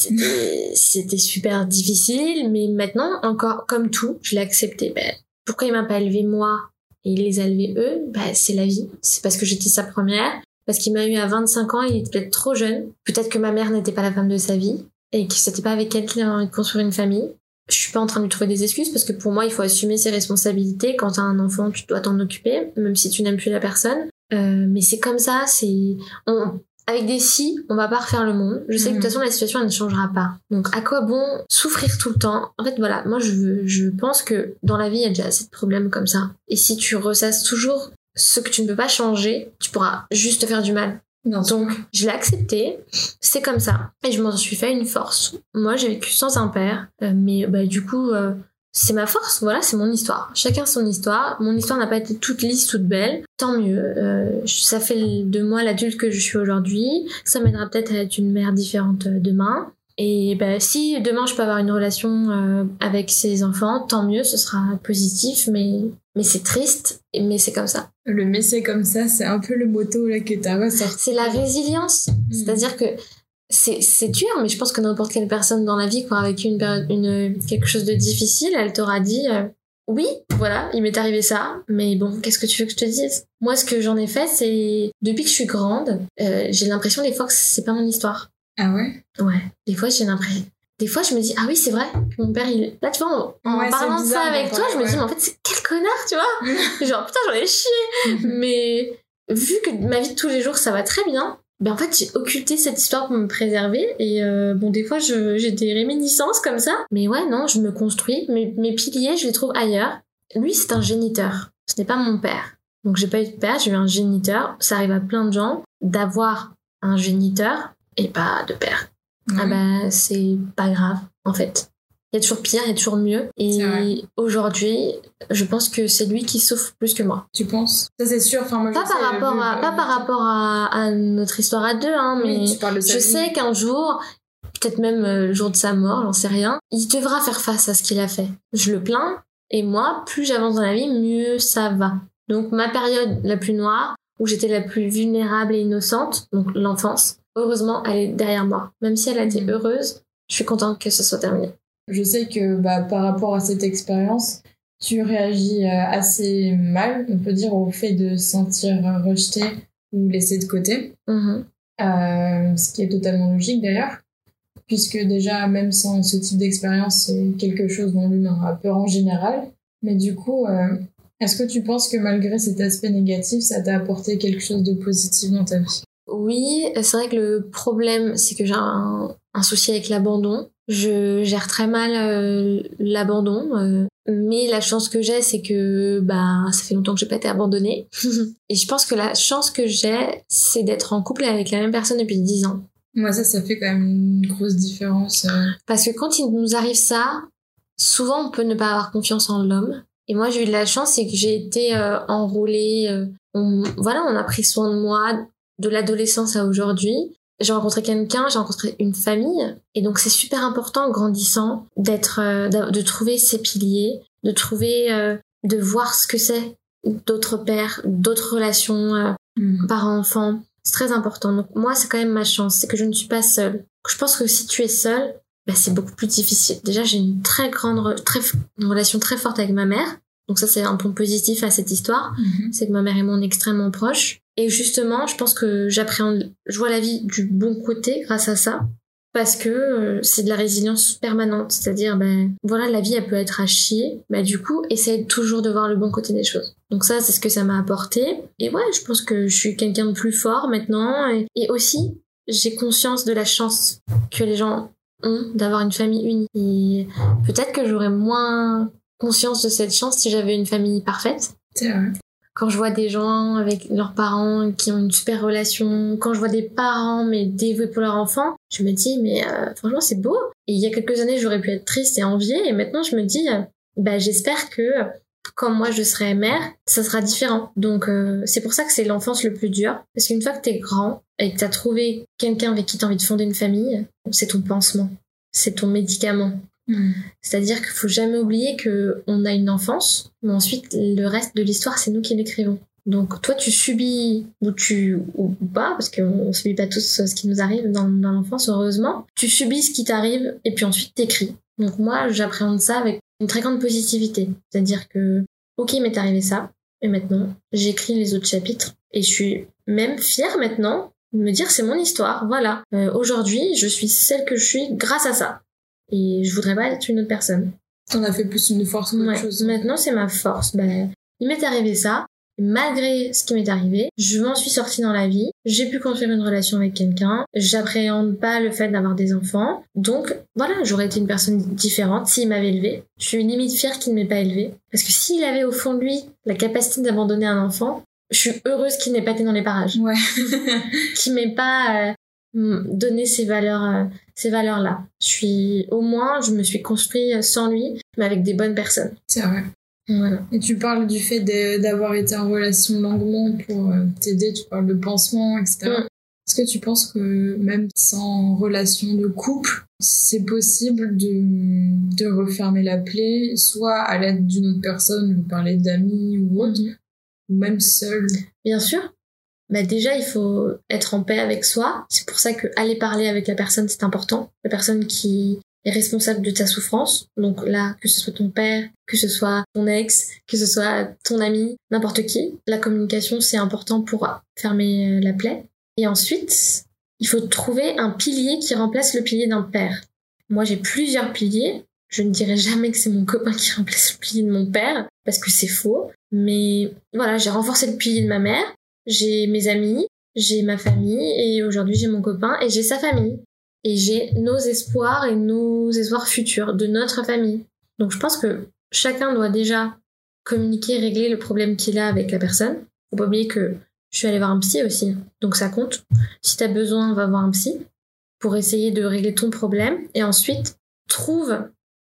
c'était super difficile. Mais maintenant, encore comme tout, je l'ai accepté. Ben, pourquoi il m'a pas élevé moi et il les a élevés eux? Bah, C'est la vie. C'est parce que j'étais sa première. Parce qu'il m'a eu à 25 ans, il était peut-être trop jeune. Peut-être que ma mère n'était pas la femme de sa vie et que c'était pas avec elle qu'il avait envie de construire une famille. Je suis pas en train de lui trouver des excuses parce que pour moi, il faut assumer ses responsabilités. Quand t'as un enfant, tu dois t'en occuper, même si tu n'aimes plus la personne. Euh, mais c'est comme ça, c'est... On... Avec des si, on va pas refaire le monde. Je sais que de toute Mhm. façon, la situation, elle ne changera pas. Donc, à quoi bon souffrir tout le temps? En fait, voilà, moi, je, veux, je pense que dans la vie, il y a déjà assez de problèmes comme ça. Et si tu ressasses toujours ce que tu ne peux pas changer, tu pourras juste te faire du mal. Sûr. Donc, je l'ai accepté, c'est comme ça. Et je m'en suis fait une force. Moi, j'ai vécu sans un père, euh, mais bah, du coup, euh, c'est ma force, voilà, c'est mon histoire. Chacun son histoire. Mon histoire n'a pas été toute lisse, toute belle. Tant mieux. Euh, ça fait de moi l'adulte que je suis aujourd'hui. Ça m'aidera peut-être à être une mère différente demain. Et bah, si demain je peux avoir une relation euh, avec ses enfants, tant mieux, ce sera positif, mais, mais c'est triste, mais c'est comme ça. Le mais c'est comme ça, c'est un peu le motto là que t'as ressorti. C'est la résilience. C'est-à-dire que c'est c'est dur, mais je pense que n'importe quelle personne dans la vie qui aura vécu une période, une, quelque chose de difficile, elle t'aura dit euh, oui, voilà, il m'est arrivé ça, mais bon, qu'est-ce que tu veux que je te dise? Moi, ce que j'en ai fait, c'est depuis que je suis grande, euh, j'ai l'impression des fois que c'est pas mon histoire. Ah ouais? Ouais, des fois j'ai l'impression. Des fois, je me dis, ah oui, c'est vrai, mon père, il. Là, tu vois, en, en Ouais, c'est parlant de ça avec toi, je me dis, mais en fait, c'est quel connard, tu vois? Genre, putain, j'en ai chié Mais vu que ma vie de tous les jours, ça va très bien, ben en fait, j'ai occulté cette histoire pour me préserver. Et euh, bon, des fois, j'ai des réminiscences comme ça. Mais ouais, non, je me construis. Mes, mes piliers, je les trouve ailleurs. Lui, c'est un géniteur. Ce n'est pas mon père. Donc, j'ai pas eu de père, j'ai eu un géniteur. Ça arrive à plein de gens d'avoir un géniteur et pas de père. Ah bah, c'est pas grave, en fait. Il y a toujours pire, il y a toujours mieux. Et aujourd'hui, je pense que c'est lui qui souffre plus que moi. Tu penses? Ça c'est sûr. Enfin, moi, Pas sais, par rapport vu- à, pas par rapport à, à notre histoire à deux, hein, mais Oui, de je vie. sais qu'un jour, peut-être même euh, le jour de sa mort, j'en sais rien, il devra faire face à ce qu'il a fait. Je le plains, et moi, plus j'avance dans la vie, mieux ça va. Donc ma période la plus noire, où j'étais la plus vulnérable et innocente, donc l'enfance, heureusement, elle est derrière moi. Même si elle a été Mhm. heureuse, je suis contente que ce soit terminé. Je sais que bah, par rapport à cette expérience, tu réagis euh, assez mal, on peut dire, au fait de se sentir rejeté ou laissé de côté. Mhm. Euh, ce qui est totalement logique d'ailleurs, puisque déjà, même sans ce type d'expérience, c'est quelque chose dont l'humain a peur en général. Mais du coup, euh, est-ce que tu penses que malgré cet aspect négatif, ça t'a apporté quelque chose de positif dans ta vie? Oui, c'est vrai que le problème, c'est que j'ai un, un souci avec l'abandon. Je gère très mal euh, l'abandon, euh, mais la chance que j'ai, c'est que bah ça fait longtemps que j'ai pas été abandonnée. Et je pense que la chance que j'ai, c'est d'être en couple avec la même personne depuis 10 ans. Moi, ça, ça fait quand même une grosse différence. euh. Parce que quand il nous arrive ça, souvent on peut ne pas avoir confiance en l'homme. Et moi, j'ai eu de la chance, c'est que j'ai été enrôlée. euh, on, voilà, on a pris soin de moi de l'adolescence à aujourd'hui. J'ai rencontré quelqu'un, j'ai rencontré une famille. Et donc, c'est super important, en grandissant, d'être, euh, de trouver ses piliers, de trouver, euh, de voir ce que c'est d'autres pères, d'autres relations euh, Mm. parents-enfants. C'est très important. Donc moi, c'est quand même ma chance, c'est que je ne suis pas seule. Je pense que si tu es seule, bah, c'est beaucoup plus difficile. Déjà, j'ai une très grande, très, une relation très forte avec ma mère. Donc ça, c'est un point positif à cette histoire. Mhm. C'est que ma mère et moi, on est extrêmement proches. Et justement, je pense que j'appréhende, je vois la vie du bon côté grâce à ça. Parce que euh, c'est de la résilience permanente. C'est-à-dire, ben, voilà, la vie, elle peut être à chier. Bah, du coup, essaye toujours de voir le bon côté des choses. Donc ça, c'est ce que ça m'a apporté. Et ouais, je pense que je suis quelqu'un de plus fort maintenant. Et, et aussi, j'ai conscience de la chance que les gens ont d'avoir une famille unie. Et peut-être que j'aurais moins conscience de cette chance si j'avais une famille parfaite C'est vrai. Quand je vois des gens avec leurs parents qui ont une super relation, quand je vois des parents mais dévoués pour leur enfant, je me dis mais euh, franchement c'est beau. Et il y a quelques années j'aurais pu être triste et envier et maintenant je me dis euh, bah j'espère que comme moi je serai mère, ça sera différent. Donc euh, c'est pour ça que c'est l'enfance le plus dur. Parce qu'une fois que t'es grand et que t'as trouvé quelqu'un avec qui t'as envie de fonder une famille, c'est ton pansement, c'est ton médicament. C'est-à-dire qu'il faut jamais oublier que on a une enfance, mais ensuite le reste de l'histoire c'est nous qui l'écrivons. Donc toi tu subis ou tu ou pas parce qu'on subit pas tous ce qui nous arrive dans, l'enfance heureusement. Tu subis ce qui t'arrive et puis ensuite t'écris. Donc moi j'appréhende ça avec une très grande positivité. C'est-à-dire que ok m'est arrivé ça et maintenant j'écris les autres chapitres et je suis même fière maintenant de me dire c'est mon histoire. Voilà. Euh, Aujourd'hui je suis celle que je suis grâce à ça et je voudrais pas être une autre personne. T'en as fait plus une force Ouais. chose. Maintenant, c'est ma force. Ben, il m'est arrivé ça. Malgré ce qui m'est arrivé, je m'en suis sortie dans la vie. J'ai pu construire une relation avec quelqu'un. J'appréhende pas le fait d'avoir des enfants. Donc, voilà, j'aurais été une personne différente s'il m'avait élevée. Je suis limite fière qu'il ne m'ait pas élevée. Parce que s'il avait au fond de lui la capacité d'abandonner un enfant, je suis heureuse qu'il n'ait pas été dans les parages. Ouais. Qu'il m'ait pas euh, m- donné ces valeurs, euh, ces valeurs-là. Je suis, au moins, je me suis construite euh, sans lui, mais avec des bonnes personnes. c'est vrai. Voilà. Et tu parles du fait d'avoir été en relation longuement pour euh, t'aider, tu parles de pansement, etc. Mm. Est-ce que tu penses que même sans relation de couple, c'est possible de, de refermer la plaie, soit à l'aide d'une autre personne, vous parlez d'amis ou autre, Mhm. ou même seul? Bien sûr. Bah déjà, il faut être en paix avec soi. C'est pour ça que aller parler avec la personne, c'est important. La personne qui est responsable de ta souffrance. Donc là, que ce soit ton père, que ce soit ton ex, que ce soit ton ami, n'importe qui. La communication, c'est important pour fermer euh, la plaie. Et ensuite, il faut trouver un pilier qui remplace le pilier d'un père. Moi, j'ai plusieurs piliers. Je ne dirais jamais que c'est mon copain qui remplace le pilier de mon père, parce que c'est faux. Mais voilà, j'ai renforcé le pilier de ma mère, j'ai mes amis, j'ai ma famille, et aujourd'hui j'ai mon copain, et j'ai sa famille. Et j'ai nos espoirs et nos espoirs futurs de notre famille. Donc je pense que chacun doit déjà communiquer, régler le problème qu'il a avec la personne. Faut pas oublier que je suis allée voir un psy aussi, donc ça compte. Si t'as besoin, va voir un psy pour essayer de régler ton problème. Et ensuite, trouve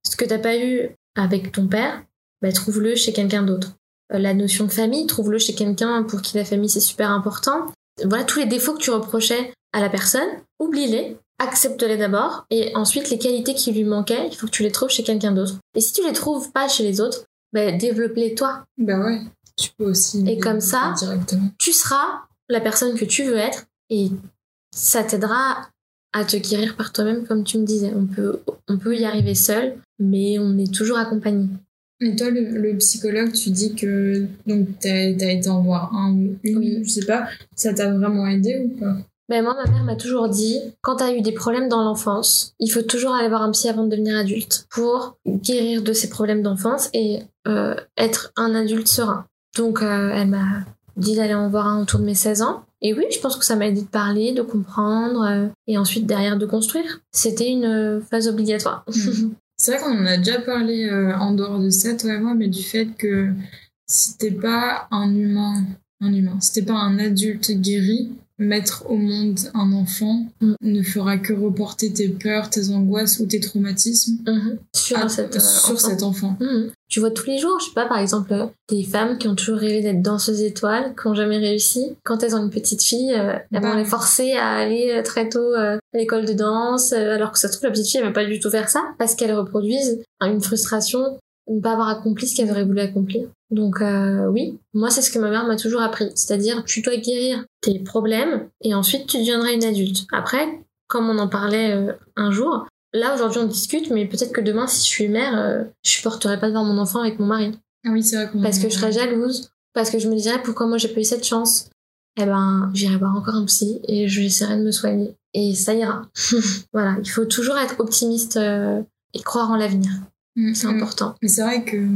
ce que t'as pas eu avec ton père, bah, trouve-le chez quelqu'un d'autre. Euh, La notion de famille, trouve-le chez quelqu'un pour qui la famille c'est super important. Voilà tous les défauts que tu reprochais à la personne, oublie-les, accepte-les d'abord, et ensuite les qualités qui lui manquaient, il faut que tu les trouves chez quelqu'un d'autre. Et si tu les trouves pas chez les autres, bah, développe-les toi. Bah ouais, tu peux aussi. Et comme ça-. Tu seras la personne que tu veux être, et ça t'aidera à te guérir par toi-même, comme tu me disais. On peut, on peut y arriver seul, mais on est toujours accompagné. Et toi, le, le psychologue, tu dis que donc t'as as été en voir un ou une, Oui. je sais pas, ça t'a vraiment aidé ou pas? Ben moi, ma mère m'a toujours dit, quand t'as eu des problèmes dans l'enfance, il faut toujours aller voir un psy avant de devenir adulte pour guérir de ces problèmes d'enfance et euh, être un adulte serein. Donc, euh, elle m'a dit d'aller en voir un autour de mes 16 ans. Et oui, je pense que ça m'a aidé de parler, de comprendre euh, et ensuite derrière de construire. C'était une phase obligatoire. Mhm. C'est vrai qu'on en a déjà parlé euh, en dehors de ça, toi et moi, mais du fait que si t'es pas un humain, un humain, si t'es pas un adulte guéri, mettre au monde un enfant ne fera que reporter tes peurs, tes angoisses ou tes traumatismes Mhm. Sur, à- cette, euh, sur enfant. cet enfant. Mhm. Tu vois tous les jours, je sais pas, par exemple, euh, des femmes qui ont toujours rêvé d'être danseuses étoiles, qui ont jamais réussi. Quand elles ont une petite fille, euh, elles Bah. vont les forcer à aller très tôt euh, à l'école de danse, alors que ça se trouve, la petite fille, elle va pas du tout faire ça, parce qu'elles reproduisent une frustration de ne pas avoir accompli ce qu'elles auraient voulu accomplir. Donc euh, oui, moi c'est ce que ma mère m'a toujours appris, c'est-à-dire tu dois guérir tes problèmes et ensuite tu deviendras une adulte. Après, comme on en parlait euh, un jour, là aujourd'hui on discute, mais peut-être que demain si je suis mère, euh, je supporterai pas de voir mon enfant avec mon mari Ah oui, c'est vrai qu'on parce que je serais jalouse, parce que je me dirais pourquoi moi j'ai pas eu cette chance? Eh ben, j'irai voir encore un psy et j'essaierai de me soigner et ça ira. voilà, il faut toujours être optimiste euh, et croire en l'avenir, Mm, c'est mm. important. Mais c'est vrai que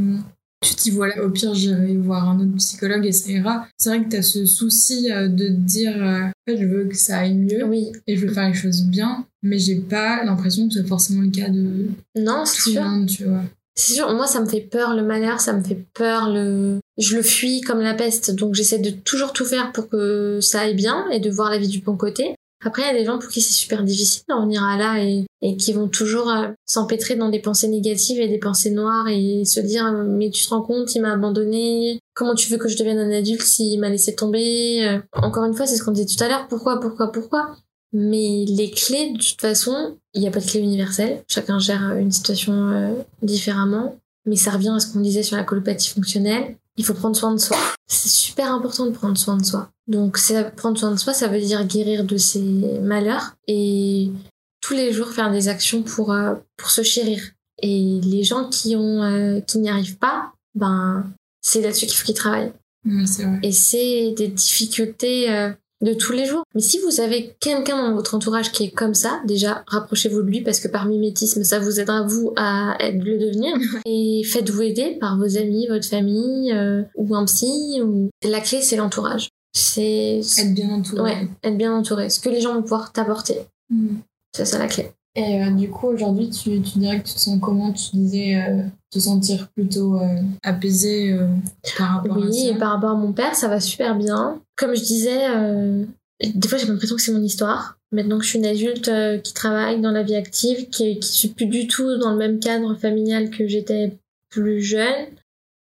tu te dis, voilà, au pire, j'irai voir un autre psychologue et ça ira. C'est vrai que t'as ce souci euh, de te dire, euh, en fait, je veux que ça aille mieux Oui, et je veux faire les choses bien, mais j'ai pas l'impression que c'est forcément le cas de non, c'est tout le sûr. monde, tu vois. C'est sûr, moi ça me fait peur le malheur, ça me fait peur le. Je le fuis comme la peste, donc j'essaie de toujours tout faire pour que ça aille bien et de voir la vie du bon côté. Après, il y a des gens pour qui c'est super difficile d'en venir à là et, qui vont toujours euh, s'empêtrer dans des pensées négatives et des pensées noires et se dire euh, mais tu te rends compte, il m'a abandonné. Comment tu veux que je devienne un adulte s'il m'a laissé tomber Euh, Encore une fois, c'est ce qu'on disait tout à l'heure. Pourquoi, pourquoi, pourquoi? Mais les clés, de toute façon, il n'y a pas de clé universelle. Chacun gère une situation différemment. Mais ça revient à ce qu'on disait sur la colopathie fonctionnelle. Il faut prendre soin de soi. C'est super important de prendre soin de soi. Donc, prendre soin de soi, ça veut dire guérir de ses malheurs et tous les jours faire des actions pour, euh, pour se chérir. Et les gens qui ont euh, qui n'y arrivent pas, ben c'est là-dessus qu'il faut qu'ils travaillent. Vrai. Et c'est des difficultés euh, de tous les jours. Mais si vous avez quelqu'un dans votre entourage qui est comme ça, déjà rapprochez-vous de lui parce que par mimétisme, ça vous aidera vous à être- le devenir. Et faites-vous aider par vos amis, votre famille euh, ou un psy. Ou... La clé, c'est l'entourage. C'est Être bien entouré. ouais, être bien entouré. Ce que les gens vont pouvoir t'apporter, Mm. c'est ça la clé. Et euh, du coup, aujourd'hui, tu, tu dirais que tu te sens comment? Tu disais euh, te sentir plutôt euh, apaisé euh, par rapport à Oui, ça? et par rapport à mon père, ça va super bien. Comme je disais, des fois j'ai l'impression que c'est mon histoire. Maintenant que je suis une adulte qui travaille dans la vie active, qui, qui suis plus du tout dans le même cadre familial que j'étais plus jeune,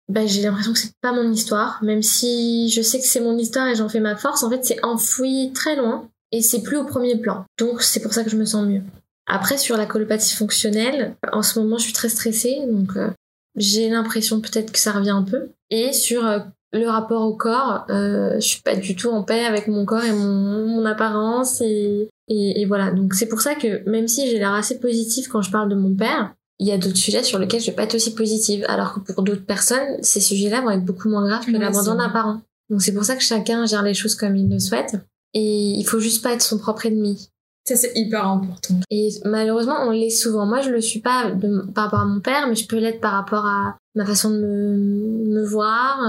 bah, j'ai l'impression que c'est pas mon histoire. Même si je sais que c'est mon histoire et j'en fais ma force, en fait c'est enfoui très loin et c'est plus au premier plan. Donc c'est pour ça que je me sens mieux. Après, sur la colopathie fonctionnelle, en ce moment je suis très stressée, donc euh, j'ai l'impression peut-être que ça revient un peu. Et sur euh, le rapport au corps, euh, je suis pas du tout en paix avec mon corps et mon, mon apparence et, et, et voilà. Donc c'est pour ça que même si j'ai l'air assez positive quand je parle de mon père, il y a d'autres sujets sur lesquels je vais pas être aussi positive. Alors que pour d'autres personnes, ces sujets-là vont être beaucoup moins graves que l'abandon d'un parent. Donc c'est pour ça que chacun gère les choses comme il le souhaite. Et il faut juste pas être son propre ennemi. Ça, c'est hyper important. Et malheureusement, on l'est souvent. Moi, je le suis pas de- par rapport à mon père, mais je peux l'être par rapport à ma façon de me, me voir.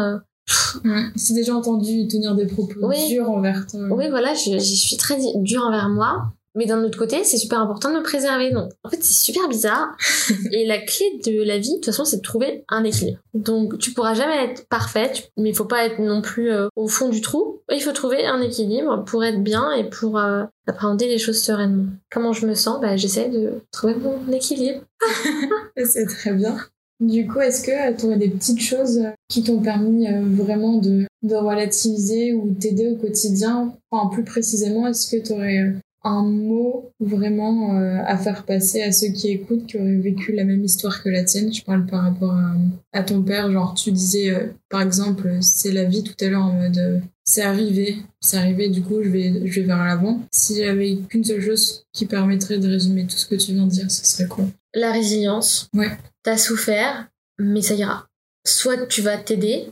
Ouais. C'est déjà entendu tenir des propos Oui. durs envers toi. Oui, voilà, je, je suis très dure envers moi. Mais d'un autre côté, c'est super important de me préserver. Donc, en fait, c'est super bizarre. Et la clé de la vie, de toute façon, c'est de trouver un équilibre. Donc, tu pourras jamais être parfaite, mais il faut pas être non plus euh, au fond du trou. Il faut trouver un équilibre pour être bien et pour euh, appréhender les choses sereinement. Comment je me sens? Bah, J'essaie de trouver mon équilibre. C'est très bien. Du coup, est-ce que tu aurais des petites choses euh, qui t'ont permis euh, vraiment de, de relativiser ou t'aider au quotidien? Enfin, plus précisément, est-ce que tu aurais un mot vraiment euh, à faire passer à ceux qui écoutent, qui auraient vécu la même histoire que la tienne Je parle par rapport à, à ton père. Genre, tu disais, euh, par exemple, c'est la vie tout à l'heure en mode euh, c'est arrivé, c'est arrivé, du coup, je vais, je vais vers l'avant. Si j'avais qu'une seule chose qui permettrait de résumer tout ce que tu viens de dire, ce serait quoi? La résilience. Ouais. T'as souffert, mais ça ira. Soit tu vas t'aider,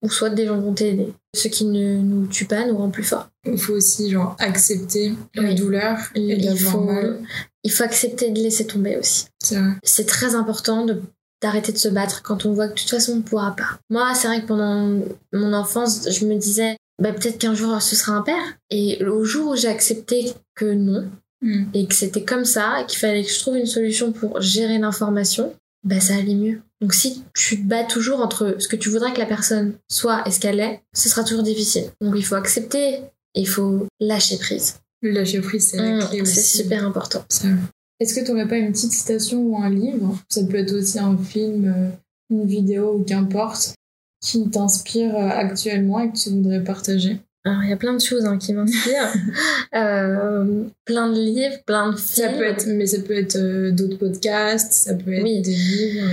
ou soit des gens vont t'aider. Ce qui ne nous tue pas nous rend plus forts. Il faut aussi genre accepter la Oui. douleur et Il faut, mal. il faut accepter de laisser tomber aussi. C'est vrai. C'est très important de d'arrêter de se battre quand on voit que de toute façon on ne pourra pas. Moi, c'est vrai que pendant mon enfance, je me disais bah, peut-être qu'un jour ce sera un père. Et au jour où j'ai accepté que non, Mm. et que c'était comme ça, et qu'il fallait que je trouve une solution pour gérer l'information, bah ça allait mieux. Donc si tu te bats toujours entre ce que tu voudrais que la personne soit et ce qu'elle est, ce sera toujours difficile. Donc il faut accepter, et il faut lâcher prise. Le lâcher prise, c'est la Mm, clé c'est aussi. super important. C'est. Est-ce que tu n'aurais pas une petite citation ou un livre? Ça peut être aussi un film, euh, une vidéo ou qu'importe, qui t'inspire euh, actuellement et que tu voudrais partager? Alors il y a plein de choses hein, qui m'inspirent. Euh, plein de livres, plein de films. Ça peut être, mais ça peut être euh, d'autres podcasts, ça peut être Oui. des livres.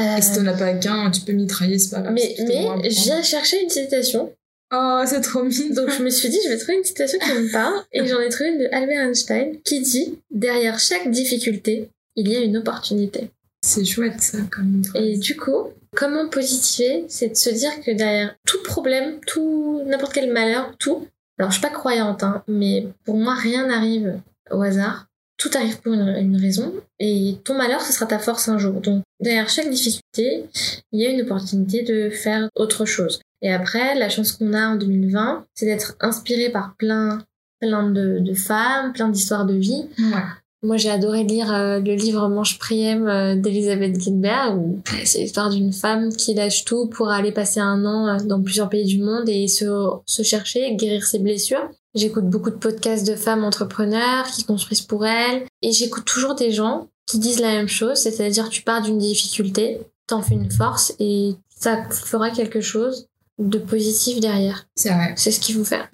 Euh, Et si t'en as pas qu'un, tu peux mitrailler, c'est pas grave. mais mais j'ai cherché une citation. Oh, c'est trop mignon. Donc je me suis dit, je vais trouver une citation qui me parle. Et j'en ai trouvé une de Albert Einstein qui dit Derrière chaque difficulté, il y a une opportunité. C'est chouette ça comme. Et du coup, comment positiver C'est de se dire que derrière tout problème, tout n'importe quel malheur, tout. Alors je suis pas croyante, hein, mais pour moi rien n'arrive au hasard. Tout arrive pour une, une raison et ton malheur ce sera ta force un jour. Donc derrière chaque difficulté, il y a une opportunité de faire autre chose. Et après, la chance qu'on a en 2020, c'est d'être inspiré par plein, plein de, de femmes, plein d'histoires de vie. Ouais. Moi, j'ai adoré lire euh, le livre Manche Priem euh, d'Elisabeth Guilbert, où euh, c'est l'histoire d'une femme qui lâche tout pour aller passer un an euh, dans plusieurs pays du monde et se, se chercher, guérir ses blessures. J'écoute beaucoup de podcasts de femmes entrepreneurs qui construisent pour elles. Et j'écoute toujours des gens qui disent la même chose, c'est-à-dire tu pars d'une difficulté, t'en fais une force et ça fera quelque chose de positif derrière. C'est vrai. C'est ce qu'il faut faire.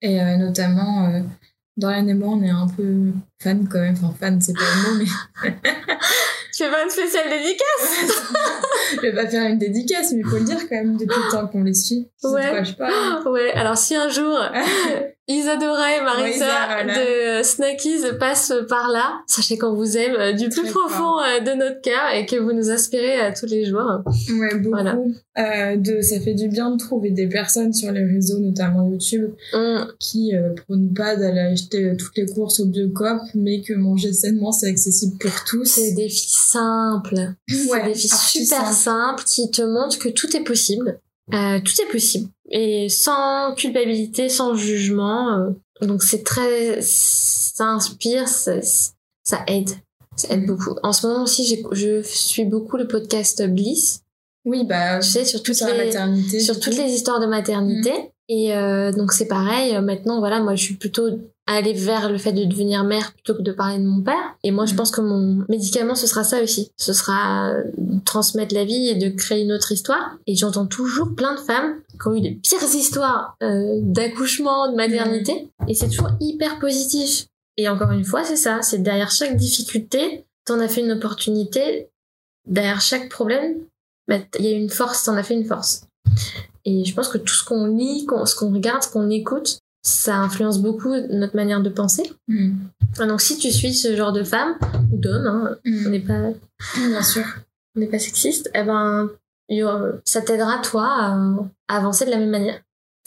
Et euh, notamment, Dorian et moi, on est un peu fan quand même. Enfin, fan, c'est pas le mot, mais Tu fais pas une spéciale dédicace je vais pas faire une dédicace, mais il faut le dire quand même depuis le temps qu'on les suit. Ouais. de quoi je parle. Ouais, alors si un jour Isadora et Marisa Marisa, voilà. de Snackies passent par là, sachez qu'on vous aime euh, du plus Très profond euh, de notre cœur et que vous nous inspirez euh, tous les jours. Ouais, beaucoup. Voilà. Euh, de, ça fait du bien de trouver des personnes sur les réseaux, notamment YouTube, Hum, qui euh, prônent pas d'aller acheter toutes les courses au Biocop, mais que manger sainement, c'est accessible pour tous. C'est des défis simples. C'est Ouais, des défis archi super simple. simples qui te montrent que tout est possible. Euh, tout est possible. Et sans culpabilité, sans jugement. euh, donc c'est très... Ça inspire, ça, ça aide. Ça aide Mhm. beaucoup. En ce moment aussi, je suis beaucoup le podcast Bliss. Oui, bah, Tu sais, sur tout toutes sur les, maternité. sur toutes les histoires de maternité. Et euh, donc c'est pareil, euh, maintenant voilà, moi je suis plutôt allée vers le fait de devenir mère plutôt que de parler de mon père. Et moi je Mhm. pense que mon médicament ce sera ça aussi. Ce sera de transmettre la vie et de créer une autre histoire. Et j'entends toujours plein de femmes qui ont eu les pires histoires euh, d'accouchement, de maternité. Et c'est toujours hyper positif. Et encore une fois, c'est ça, c'est derrière chaque difficulté, t'en as fait une opportunité. Derrière chaque problème, bah, il y a une force, t'en as fait une force. Et je pense que tout ce qu'on lit, ce qu'on regarde, ce qu'on écoute, ça influence beaucoup notre manière de penser. Mm. Donc si tu suis ce genre de femme ou d'homme, hein, Mm. on n'est pas, Bien sûr. on n'est pas sexiste, eh ben ça t'aidera toi à, à avancer de la même manière.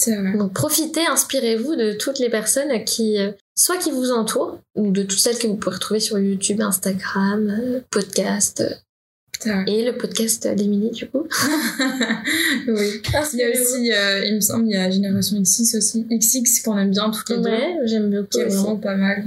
Vrai. Donc profitez, inspirez-vous de toutes les personnes qui, euh, soit qui vous entourent, ou de toutes celles que vous pouvez retrouver sur YouTube, Instagram, euh, podcast, euh, et le podcast d'Emily du coup. oui. Il y a aussi, euh, il me semble, il y a Génération XX aussi. XX qu'on aime bien toutes les deux. Ouais, j'aime beaucoup Qui est vraiment pas mal.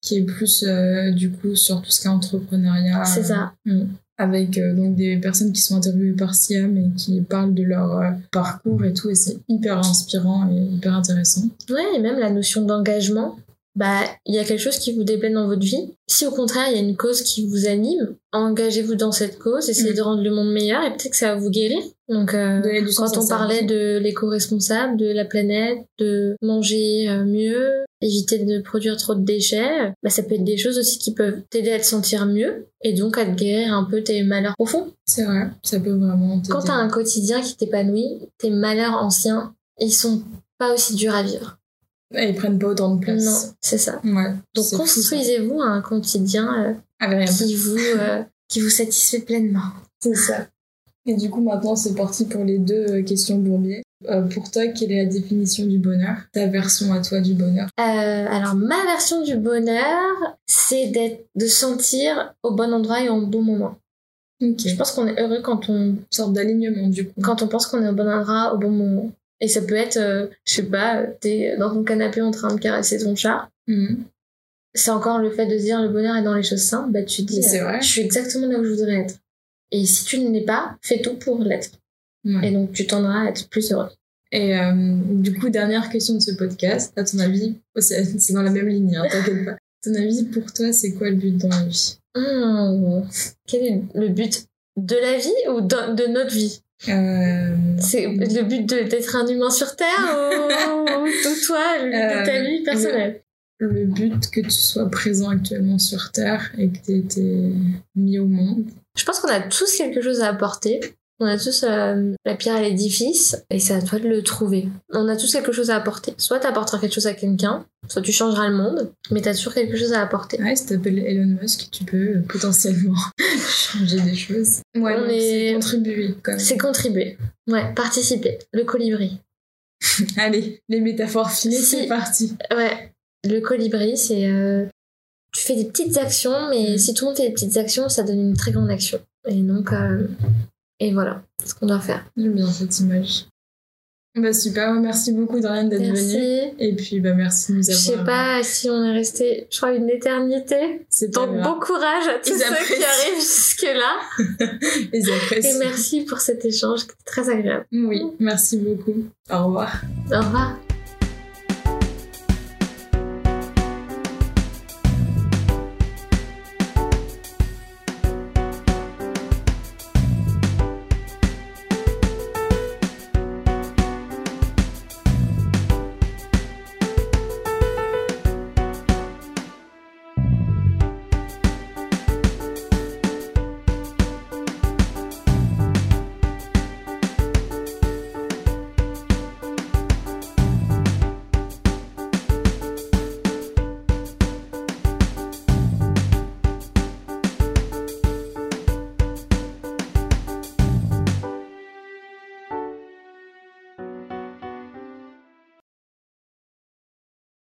Qui est plus, euh, du coup, sur tout ce qui est entrepreneuriat. C'est ça. Mm. Avec donc des personnes qui sont interviewées par Siam et qui parlent de leur parcours et tout. Et c'est hyper inspirant et hyper intéressant. Ouais, et même la notion d'engagement. Bah, il y a quelque chose qui vous déplaît dans votre vie. Si au contraire, il y a une cause qui vous anime, engagez-vous dans cette cause, essayez Mm. de rendre le monde meilleur et peut-être que ça va vous guérir. Donc, euh, quand on parlait de l'éco-responsable, de la planète, de manger euh, mieux, éviter de produire trop de déchets, bah, ça peut être des choses aussi qui peuvent t'aider à te sentir mieux et donc à te guérir un peu tes malheurs profonds. C'est vrai. Ça peut vraiment t'aider. Quand t'as un quotidien qui t'épanouit, tes malheurs anciens, ils sont pas aussi durs à vivre. Et ils prennent pas autant de place. Non, c'est ça. Ouais. Donc construisez-vous un quotidien euh, qui vous euh, qui vous satisfait pleinement. C'est ça. Et du coup, maintenant, c'est parti pour les deux euh, questions bourbier. Euh, pour toi, quelle est la définition du bonheur? Ta version à toi du bonheur? Euh, alors ma version du bonheur, c'est d'être de se sentir au bon endroit et au bon moment. Ok. Je pense qu'on est heureux quand on Une sorte d'alignement, du coup. quand on pense qu'on est au bon endroit au bon moment. Et ça peut être, euh, je sais pas, euh, t'es dans ton canapé en train de caresser ton chat. Mhm. C'est encore le fait de se dire le bonheur est dans les choses simples. Bah tu te dis, euh, je suis exactement là où je voudrais être. Et si tu ne l'es pas, fais tout pour l'être. Ouais. Et donc tu tendras à être plus heureux. Et euh, du coup, dernière question de ce podcast. À ton avis, oh, c'est dans la même ligne, hein, t'inquiète pas. À ton avis, pour toi, c'est quoi le but dans la vie? Hmm. Quel est le but de la vie ou de, de notre vie? Euh... C'est le but d'être un humain sur Terre ou, ou toi, le but de ta Euh, vie personnelle? Le but que tu sois présent actuellement sur Terre et que tu été mis au monde. Je pense qu'on a tous quelque chose à apporter. On a tous euh, la pierre à l'édifice et c'est à toi de le trouver. On a tous quelque chose à apporter. Soit tu apporteras quelque chose à quelqu'un, soit tu changeras le monde, mais tu as toujours quelque chose à apporter. Ouais, si t'appelles Elon Musk, tu peux euh, potentiellement changer des choses. Ouais, On est- c'est contribuer quand même. C'est contribuer. Ouais, participer. Le colibri. Allez, les métaphores filées, Si. c'est parti. Ouais, le colibri, c'est. euh, tu fais des petites actions, mais Mm. si tout le monde fait des petites actions, ça donne une très grande action. Et donc. euh, et voilà, ce qu'on doit faire. J'aime bien cette image. Bah super, merci beaucoup Dorian d'être venue. Merci. Et puis bah merci de nous Je avoir. sais pas si on est resté, je crois, une éternité. C'est Donc grave. bon courage à tous Ils ceux apprécient. qui arrivent jusque-là. Ils Et apprécient. merci pour cet échange qui était très agréable. Oui, merci beaucoup. Au revoir. Au revoir.